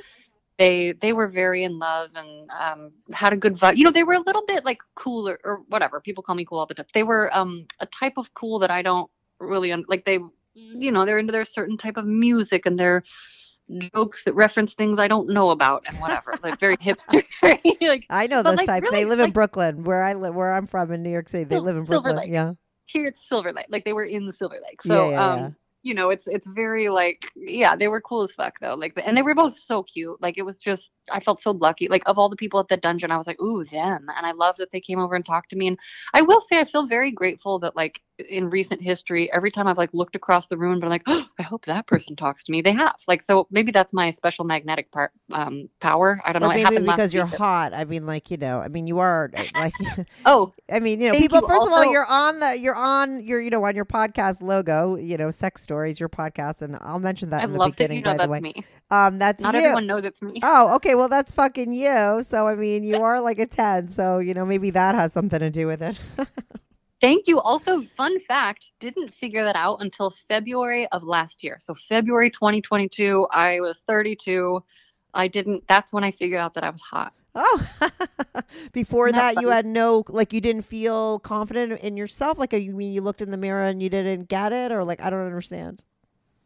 They they were very in love and um, had a good vibe. You know, they were a little bit like cooler or whatever. People call me cool all the time. They were um, a type of cool that I don't really un- like. They, you know, they're into their certain type of music and their jokes that reference things I don't know about and whatever. like very hipster. like
I know those
like,
types. they
really,
live in Brooklyn, where I live, where I'm from in New York City. They live in Brooklyn. Yeah.
here it's Silver Lake. Like they were in the Silver Lake. So
yeah, yeah,
um,
yeah.
You know, it's it's very like yeah, they were cool as fuck though. Like and they were both so cute. Like it was just I felt so lucky. Like of all the people at the dungeon, I was like, ooh, them. And I love that they came over and talked to me. And I will say I feel very grateful that like in recent history, every time I've like looked across the room, but I'm like, oh, I hope that person talks to me. They have. Like so maybe that's my special magnetic part um power. I don't
Or
know.
Maybe
happened
because you're hot. I mean, like you know, I mean, you are uh, like.
Oh,
I mean, you know, people.
you.
First of all, you're on the, you're on your, you know, on your podcast logo. You know, sex stories, your podcast, and I'll mention that
I
in the
love that
beginning.
you know
by the
that's
way,
me.
um, that's
Not
you.
everyone knows it's me.
Oh, okay. Well, that's fucking you. So I mean, you are like a ten. So you know, maybe that has something to do with it.
Thank you. Also, fun fact, didn't figure that out until February of last year. So February 2022, I was 32. I didn't that's when I figured out that I was hot.
Oh, before
Isn't that
that, you had no, like, you didn't feel confident in yourself. Like, you mean you looked in the mirror and you didn't get it, or like, I don't understand.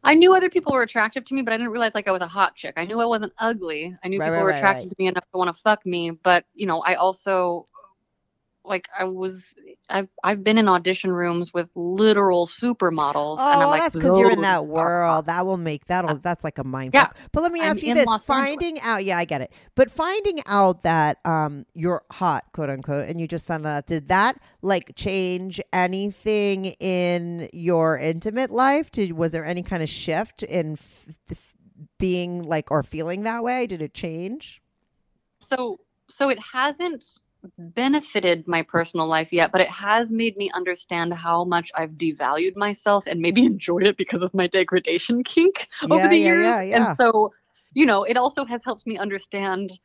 I knew other people were attractive to me, but I didn't realize like I was a hot chick. I knew I wasn't ugly. I knew
Right,
people
right,
were attracted
right.
to me enough to want to fuck me, but you know, I also like I was I've I've been in audition rooms with literal supermodels and I'm
Oh,
like
that's because you're in that world. That will make that'll. That's like a mind.
Yeah.
fuck. But let me
I'm
ask you this:
Los Angeles.
finding out, yeah, I get it. But finding out that um you're hot, quote unquote, and you just found out, did that like change anything in your intimate life? Did was there any kind of shift in f- f- being like or feeling that way? Did it change?
so so it hasn't benefited my personal life yet but it has made me understand how much i've devalued myself and maybe enjoyed it because of my degradation kink over the
yeah,
years
yeah, yeah.
and so you know it also has helped me understand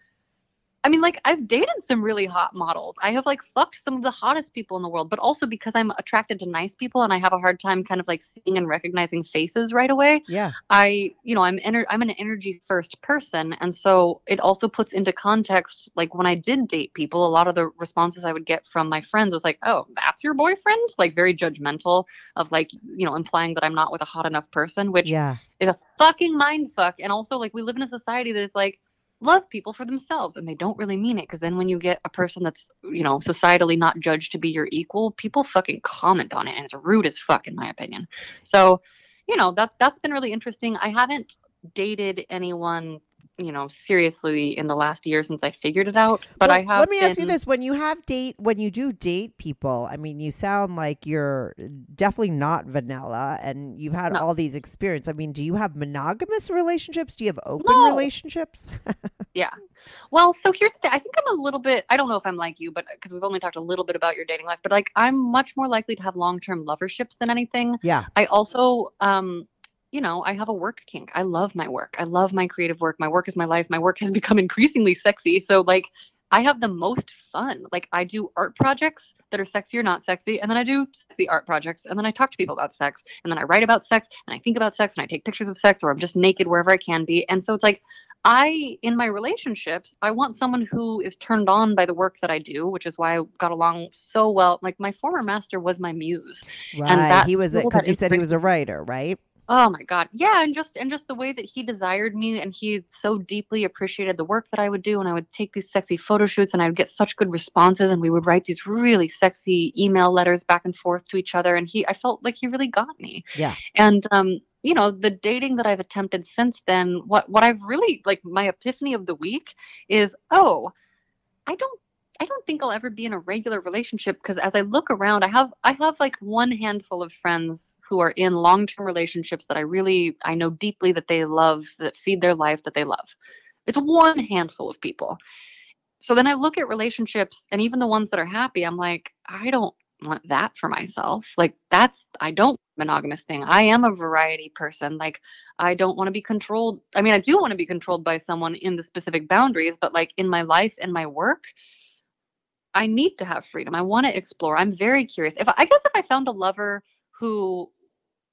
I mean, like I've dated some really hot models. I have like fucked some of the hottest people in the world, but also because I'm attracted to nice people and I have a hard time kind of like seeing and recognizing faces right away.
Yeah.
I, you know, I'm ener- I'm an energy first person, and so it also puts into context like when I did date people, a lot of the responses I would get from my friends was like, "Oh, that's your boyfriend?" Like very judgmental of like, you know, implying that I'm not with a hot enough person, which
Yeah.
is a fucking mind fuck. And also like we live in a society that is like love people for themselves and they don't really mean it because then when you get a person that's you know societally not judged to be your equal people fucking comment on it and it's rude as fuck in my opinion. So you know that that's been really interesting. I haven't dated anyone you know seriously in the last year since i figured it out but
Well,
i have
Let me ask you this: When you have date, when you do date people, I mean, you sound like you're definitely not vanilla, and you've had
No.
all these experience. I mean, do you have monogamous relationships? Do you have open
No.
relationships?
Yeah. Well, so here's the thing. I think I'm a little bit, I don't know if I'm like you, but because we've only talked a little bit about your dating life, but like I'm much more likely to have long term loverships than anything.
yeah.
I also, um, you know, I have a work kink. I love my work. I love my creative work. My work is my life. My work has become increasingly sexy. So, like, I have the most fun. Like, I do art projects that are sexy or not sexy, and then I do sexy art projects, and then I talk to people about sex, and then I write about sex, and I think about sex, and I take pictures of sex, or I'm just naked wherever I can be. And so it's like, I, in my relationships, I want someone who is turned on by the work that I do, which is why I got along so well. Like, my former master was my muse.
Right.
that
he was because you said he was a writer, right?
Oh my god. Yeah, and just and just the way that he desired me and he so deeply appreciated the work that I would do and I would take these sexy photo shoots and I would get such good responses and we would write these really sexy email letters back and forth to each other and he I felt like he really got me.
Yeah.
And um you know, the dating that I've attempted since then, what what I've really like my epiphany of the week is, oh, I don't I don't think I'll ever be in a regular relationship because as I look around, I have I have like one handful of friends who are in long-term relationships that I really I know deeply that they love, that feed their life, that they love. It's one handful of people. So then I look at relationships and even the ones that are happy, I'm like, I don't want that for myself. Like that's I don't monogamous thing. I am a variety person. Like I don't want to be controlled. I mean, I do want to be controlled by someone in the specific boundaries, but like in my life and my work, I need to have freedom. I want to explore. I'm very curious. If I guess if I found a lover who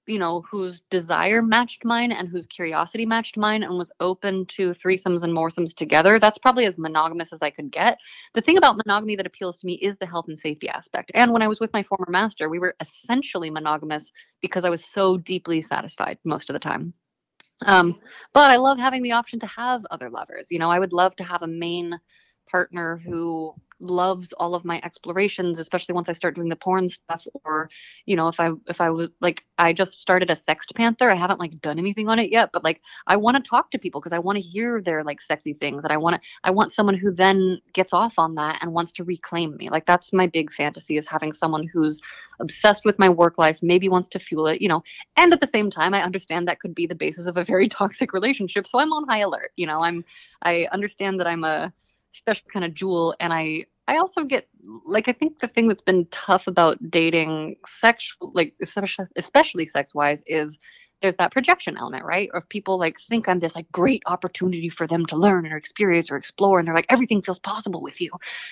you know, whose desire matched mine and whose curiosity matched mine and was open to threesomes and moresomes together, that's probably as monogamous as I could get. The thing about monogamy that appeals to me is the health and safety aspect. And when I was with my former master, we were essentially monogamous because I was so deeply satisfied most of the time. Um, but I love having the option to have other lovers. You know, I would love to have a main partner who loves all of my explorations especially once i start doing the porn stuff or you know if i if i was like i just started a SextPanther i haven't like done anything on it yet but like i want to talk to people because i want to hear their like sexy things and i want to i want someone who then gets off on that and wants to reclaim me. Like that's my big fantasy is having someone who's obsessed with my work life maybe wants to fuel it you know and at the same time i understand that could be the basis of a very toxic relationship so i'm on high alert you know i'm i understand that i'm a special kind of jewel. And i i also get like i think the thing that's been tough about dating sexual like especially sex wise is there's that projection element right? Of people like think i'm this like great opportunity for them to learn or experience or explore and they're like everything feels possible with you.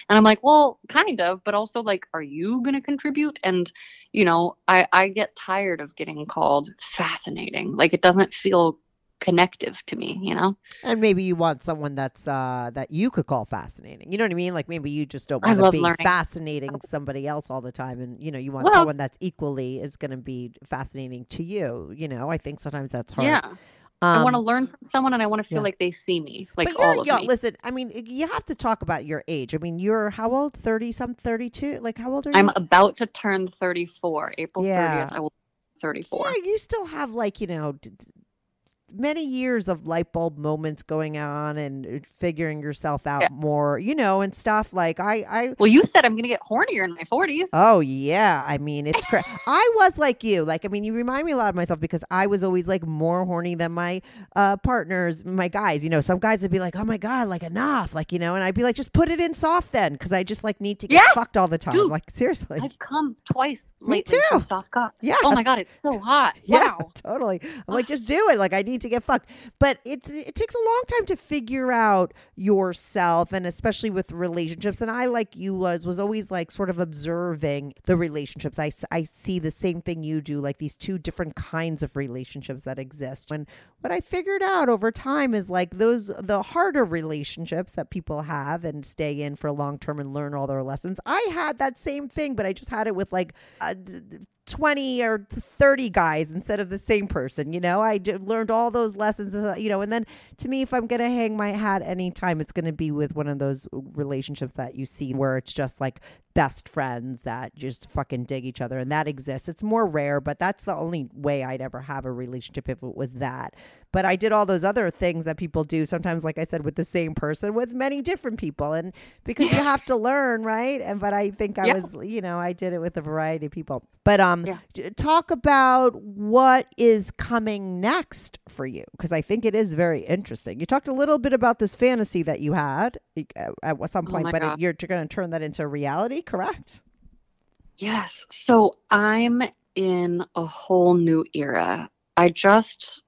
And i'm like well kind of but also like are you to contribute? And you know i i get tired of getting called fascinating. Like it doesn't feel connective to me you know
And maybe you want someone that's uh that you could call fascinating. You know what I mean? Like maybe you just don't want to be
learning.
fascinating somebody else all the time and you know, you want
Well-
someone that's equally is going to be fascinating to you, you know. I think sometimes that's hard.
yeah I want to
Um,
learn from someone and I want to feel
yeah.
like they see me, like
but
all of me.
Listen, I mean, you have to talk about your age. I mean, you're how old? 30 some 32? Like how old are you?
I'm about to turn 34. April
Yeah.
30th, I will 34.
Yeah, you still have like you know d- many years of light bulb moments going on and uh, figuring yourself out
Yeah.
more, you know, and stuff. Like I, I.
Well, you said I'm going to get hornier in my 40s.
Oh yeah, I mean it's cra- I was like you, like I mean you remind me a lot of myself because I was always like more horny than my uh partners, my guys. You know, some guys would be like, "Oh my god, like enough," like you know, and I'd be like, "Just put it in soft then," because I just like need to get
Yeah,
fucked all the time.
dude,
like seriously,
I've come twice lately from
too.
soft cock.
Yes.
Oh my God, it's so hot.
Yeah,
Wow.
totally. I'm like, just do it. Like, I need to get fucked. But it's it takes a long time to figure out yourself, and especially with relationships. And I, like you, was was always like sort of observing the relationships. I I see the same thing you do, like these two different kinds of relationships that exist. And what I figured out over time is like those the harder relationships that people have and stay in for a long term and learn all their lessons. I had that same thing, but I just had it with like. Uh, d- d- 20 or 30 guys instead of the same person you know? I learned all those lessons uh, you know and then to me if i'm gonna hang my hat anytime it's gonna be with one of those relationships that you see where it's just like best friends that just fucking dig each other and that exists. It's more rare but that's the only way i'd ever have a relationship if it was that. But i did all those other things that people do sometimes like i said with the same person with many different people and because you have to learn right? And but i think i
Yeah.
was you know i did it with a variety of people. But um
Um,
yeah. talk about what is coming next for you because i think it is very interesting you talked a little bit about this fantasy that you had at some
Oh
point
my
but it,
God.
you're going to turn that into reality correct
Yes. So I'm in a whole new era. I just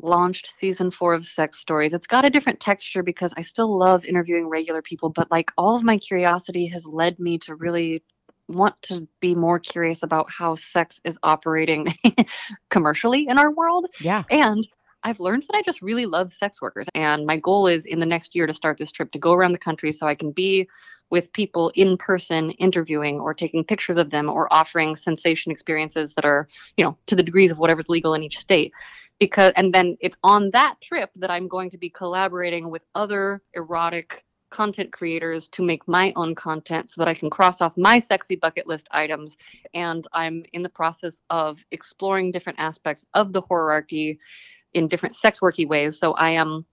launched season four of Sex Stories. It's got a different texture because I still love interviewing regular people, but like all of my curiosity has led me to really want to be more curious about how sex is operating commercially in our world.
yeah
And I've learned that I just really love sex workers. And my goal is in the next year to start this trip to go around the country so I can be with people in person interviewing or taking pictures of them or offering sensation experiences that are, you know, to the degrees of whatever's legal in each state. Because, and then it's on that trip that I'm going to be collaborating with other erotic content creators to make my own content so that I can cross off my sexy bucket list items. And I'm in the process of exploring different aspects of the hierarchy in different sex worky ways. So I am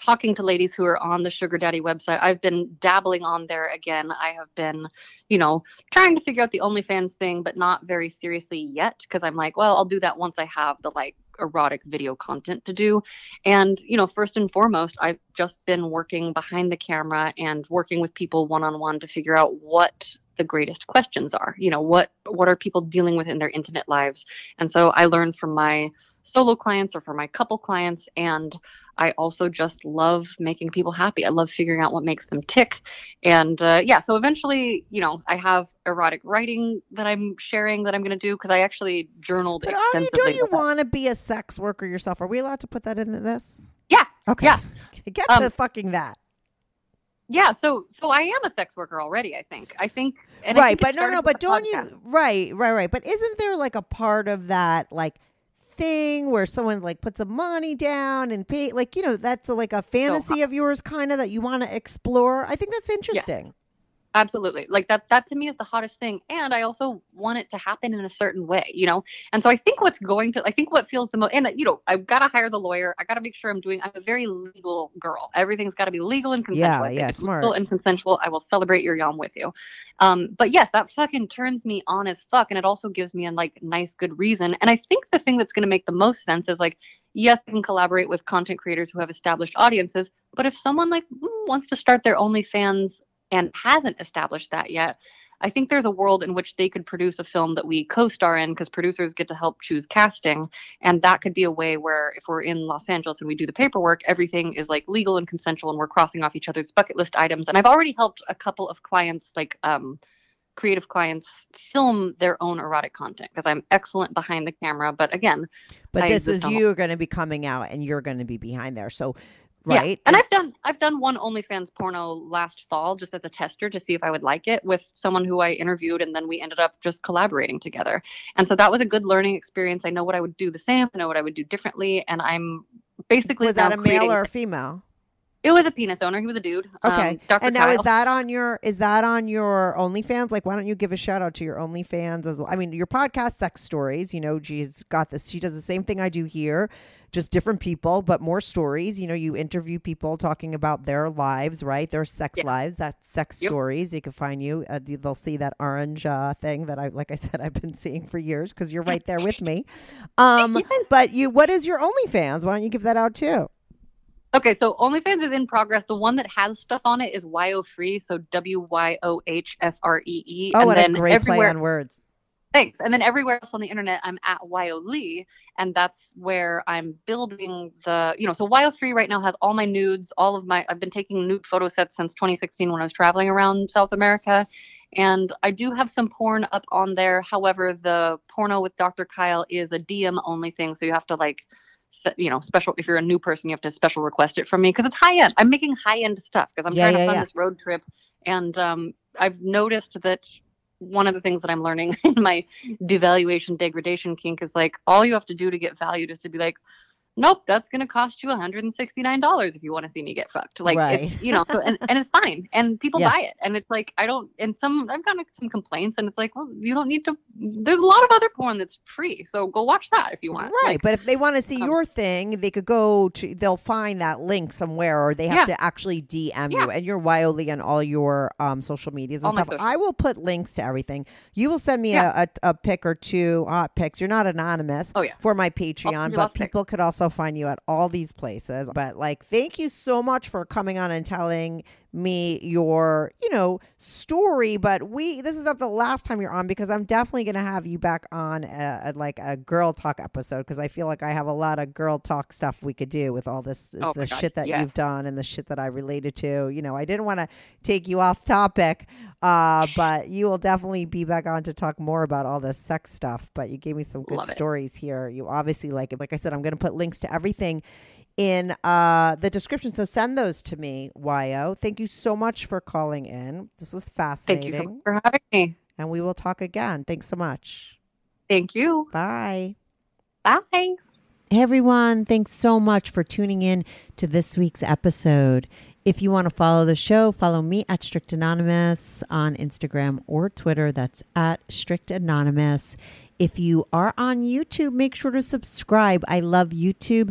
talking to ladies who are on the Sugar Daddy website. I've been dabbling on there again. I have been, you know, trying to figure out the OnlyFans thing, but not very seriously yet because I'm like, well, I'll do that once I have the like erotic video content to do. And, you know, first and foremost, I've just been working behind the camera and working with people one on one to figure out what the greatest questions are. You know, what what are people dealing with in their intimate lives? And so I learned from my solo clients or for my couple clients and I also just love making people happy. I love figuring out what makes them tick. And uh, yeah, so eventually, you know, I have erotic writing that I'm sharing that I'm going to do because I actually journaled
but
extensively.
don't you want to be a sex worker yourself are we allowed to put that into this
Yeah.
okay
Yeah.
get
Um,
to fucking that
Yeah, so so I am a sex worker already. I think. I think. And I
right
think
but no no but don't
podcast.
you right right right but isn't there like a part of that like thing where someone like puts some money down and pay like you know that's a, like a fantasy of yours kind of that you want to explore? I think that's interesting
absolutely. Like that that to me is the hottest thing and i also want it to happen in a certain way you know? And so i think what's going to i think what feels the most and you know i've got to hire the lawyer. I got to make sure i'm doing i'm a very legal girl. Everything's got to be legal and consensual.
Yeah, yeah,
it's
smart.
legal and consensual i will celebrate your yum with you. Um but yes that fucking turns me on as fuck and it also gives me a like nice good reason. And i think the thing that's going to make the most sense is like yes i can collaborate with content creators who have established audiences but if someone like mm, wants to start their onlyfans and hasn't established that yet, I think there's a world in which they could produce a film that we co-star in because producers get to help choose casting, and that could be a way where if we're in Los Angeles and we do the paperwork, everything is like legal and consensual, and we're crossing off each other's bucket list items. And I've already helped a couple of clients, like um, creative clients, film their own erotic content because I'm excellent behind the camera. But again,
but
I
this is you are going to be coming out and you're going to be behind there so
Yeah,
right
And I've done I've done one OnlyFans porno last fall just as a tester to see if I would like it with someone who I interviewed and then we ended up just collaborating together. And so that was a good learning experience. I know what I would do the same, I know what I would do differently, and I'm basically
was that a male
creating-
or a female
it was a penis owner. He was a dude.
Okay.
Um, Dr.
and now is that on your is that on your OnlyFans? Like, why don't you give a shout out to your OnlyFans as well? I mean, your podcast, Sex Stories. You know, she's got this. She does the same thing I do here, just different people, but more stories. You know, you interview people talking about their lives, right? Their sex
Yeah.
lives. That's Sex
Yep.
Stories. You can find you. Uh, they'll see that orange uh, thing that I, like I said, I've been seeing for years because you're right there with me. Um,
Yes.
but you, what is your OnlyFans? Why don't you give that out too?
Okay, so OnlyFans is in progress. The one that has stuff on it is WyohFree, so W Y O H F R E E.
Oh,
and
what
then
a great
everywhere,
play on words.
Thanks. And then everywhere else on the internet, I'm at Wyoh Lee, and that's where I'm building the, you know, so WyohFree right now has all my nudes, all of my, I've been taking nude photo sets since 2016 when I was traveling around South America. And I do have some porn up on there. However, the porno with Dr. Kyle is a DM only thing. So you have to like, you know, special, if you're a new person, you have to special request it from me because it's high end. I'm making high end stuff because I'm
Yeah,
trying
yeah,
to fund
yeah.
this road trip. And um, I've noticed that one of the things that I'm learning in my devaluation degradation kink is like all you have to do to get valued is to be like, nope, that's going to cost you $169 if you want to see me get fucked. Like,
Right.
it's, you know, so, and, and it's fine. And people
Yeah.
buy it. And it's like, I don't, and some, I've gotten some complaints and it's like, well, you don't need to, there's a lot of other porn that's free. So go watch that if you want.
Right,
Like,
but if they want to see
um,
your thing, they could go to. They'll find that link somewhere, or they have
Yeah.
to actually DM
Yeah.
you. And you're wildly on all your um, social medias and
All
stuff. I will put links to everything. You will send me a, a, a pic or two hot pics. You're not anonymous.
Oh, yeah.
For my Patreon, but
lots of pics.
people could also find you at all these places. But like, thank you so much for coming on and telling me your you know story but we this is not the last time you're on because i'm definitely going to have you back on a, a- like a girl talk episode because i feel like i have a lot of girl talk stuff we could do with all this
Oh
the shit that
yes.
you've done and the shit that i related to you know i didn't want to take you off topic uh but you will definitely be back on to talk more about all this sex stuff but you gave me some good
Love it.
stories here you obviously like it like i said i'm going to put links to everything in uh, the description. So send those to me, Wyoh. Thank you so much for calling in. This was fascinating.
Thank you so for having me.
And we will talk again. Thanks so much.
Thank you.
Bye.
Bye.
Hey everyone, thanks so much for tuning in to this week's episode. If you want to follow the show, follow me at Strict Anonymous on Instagram or Twitter. That's at Strict Anonymous. If you are on YouTube, make sure to subscribe. I love YouTube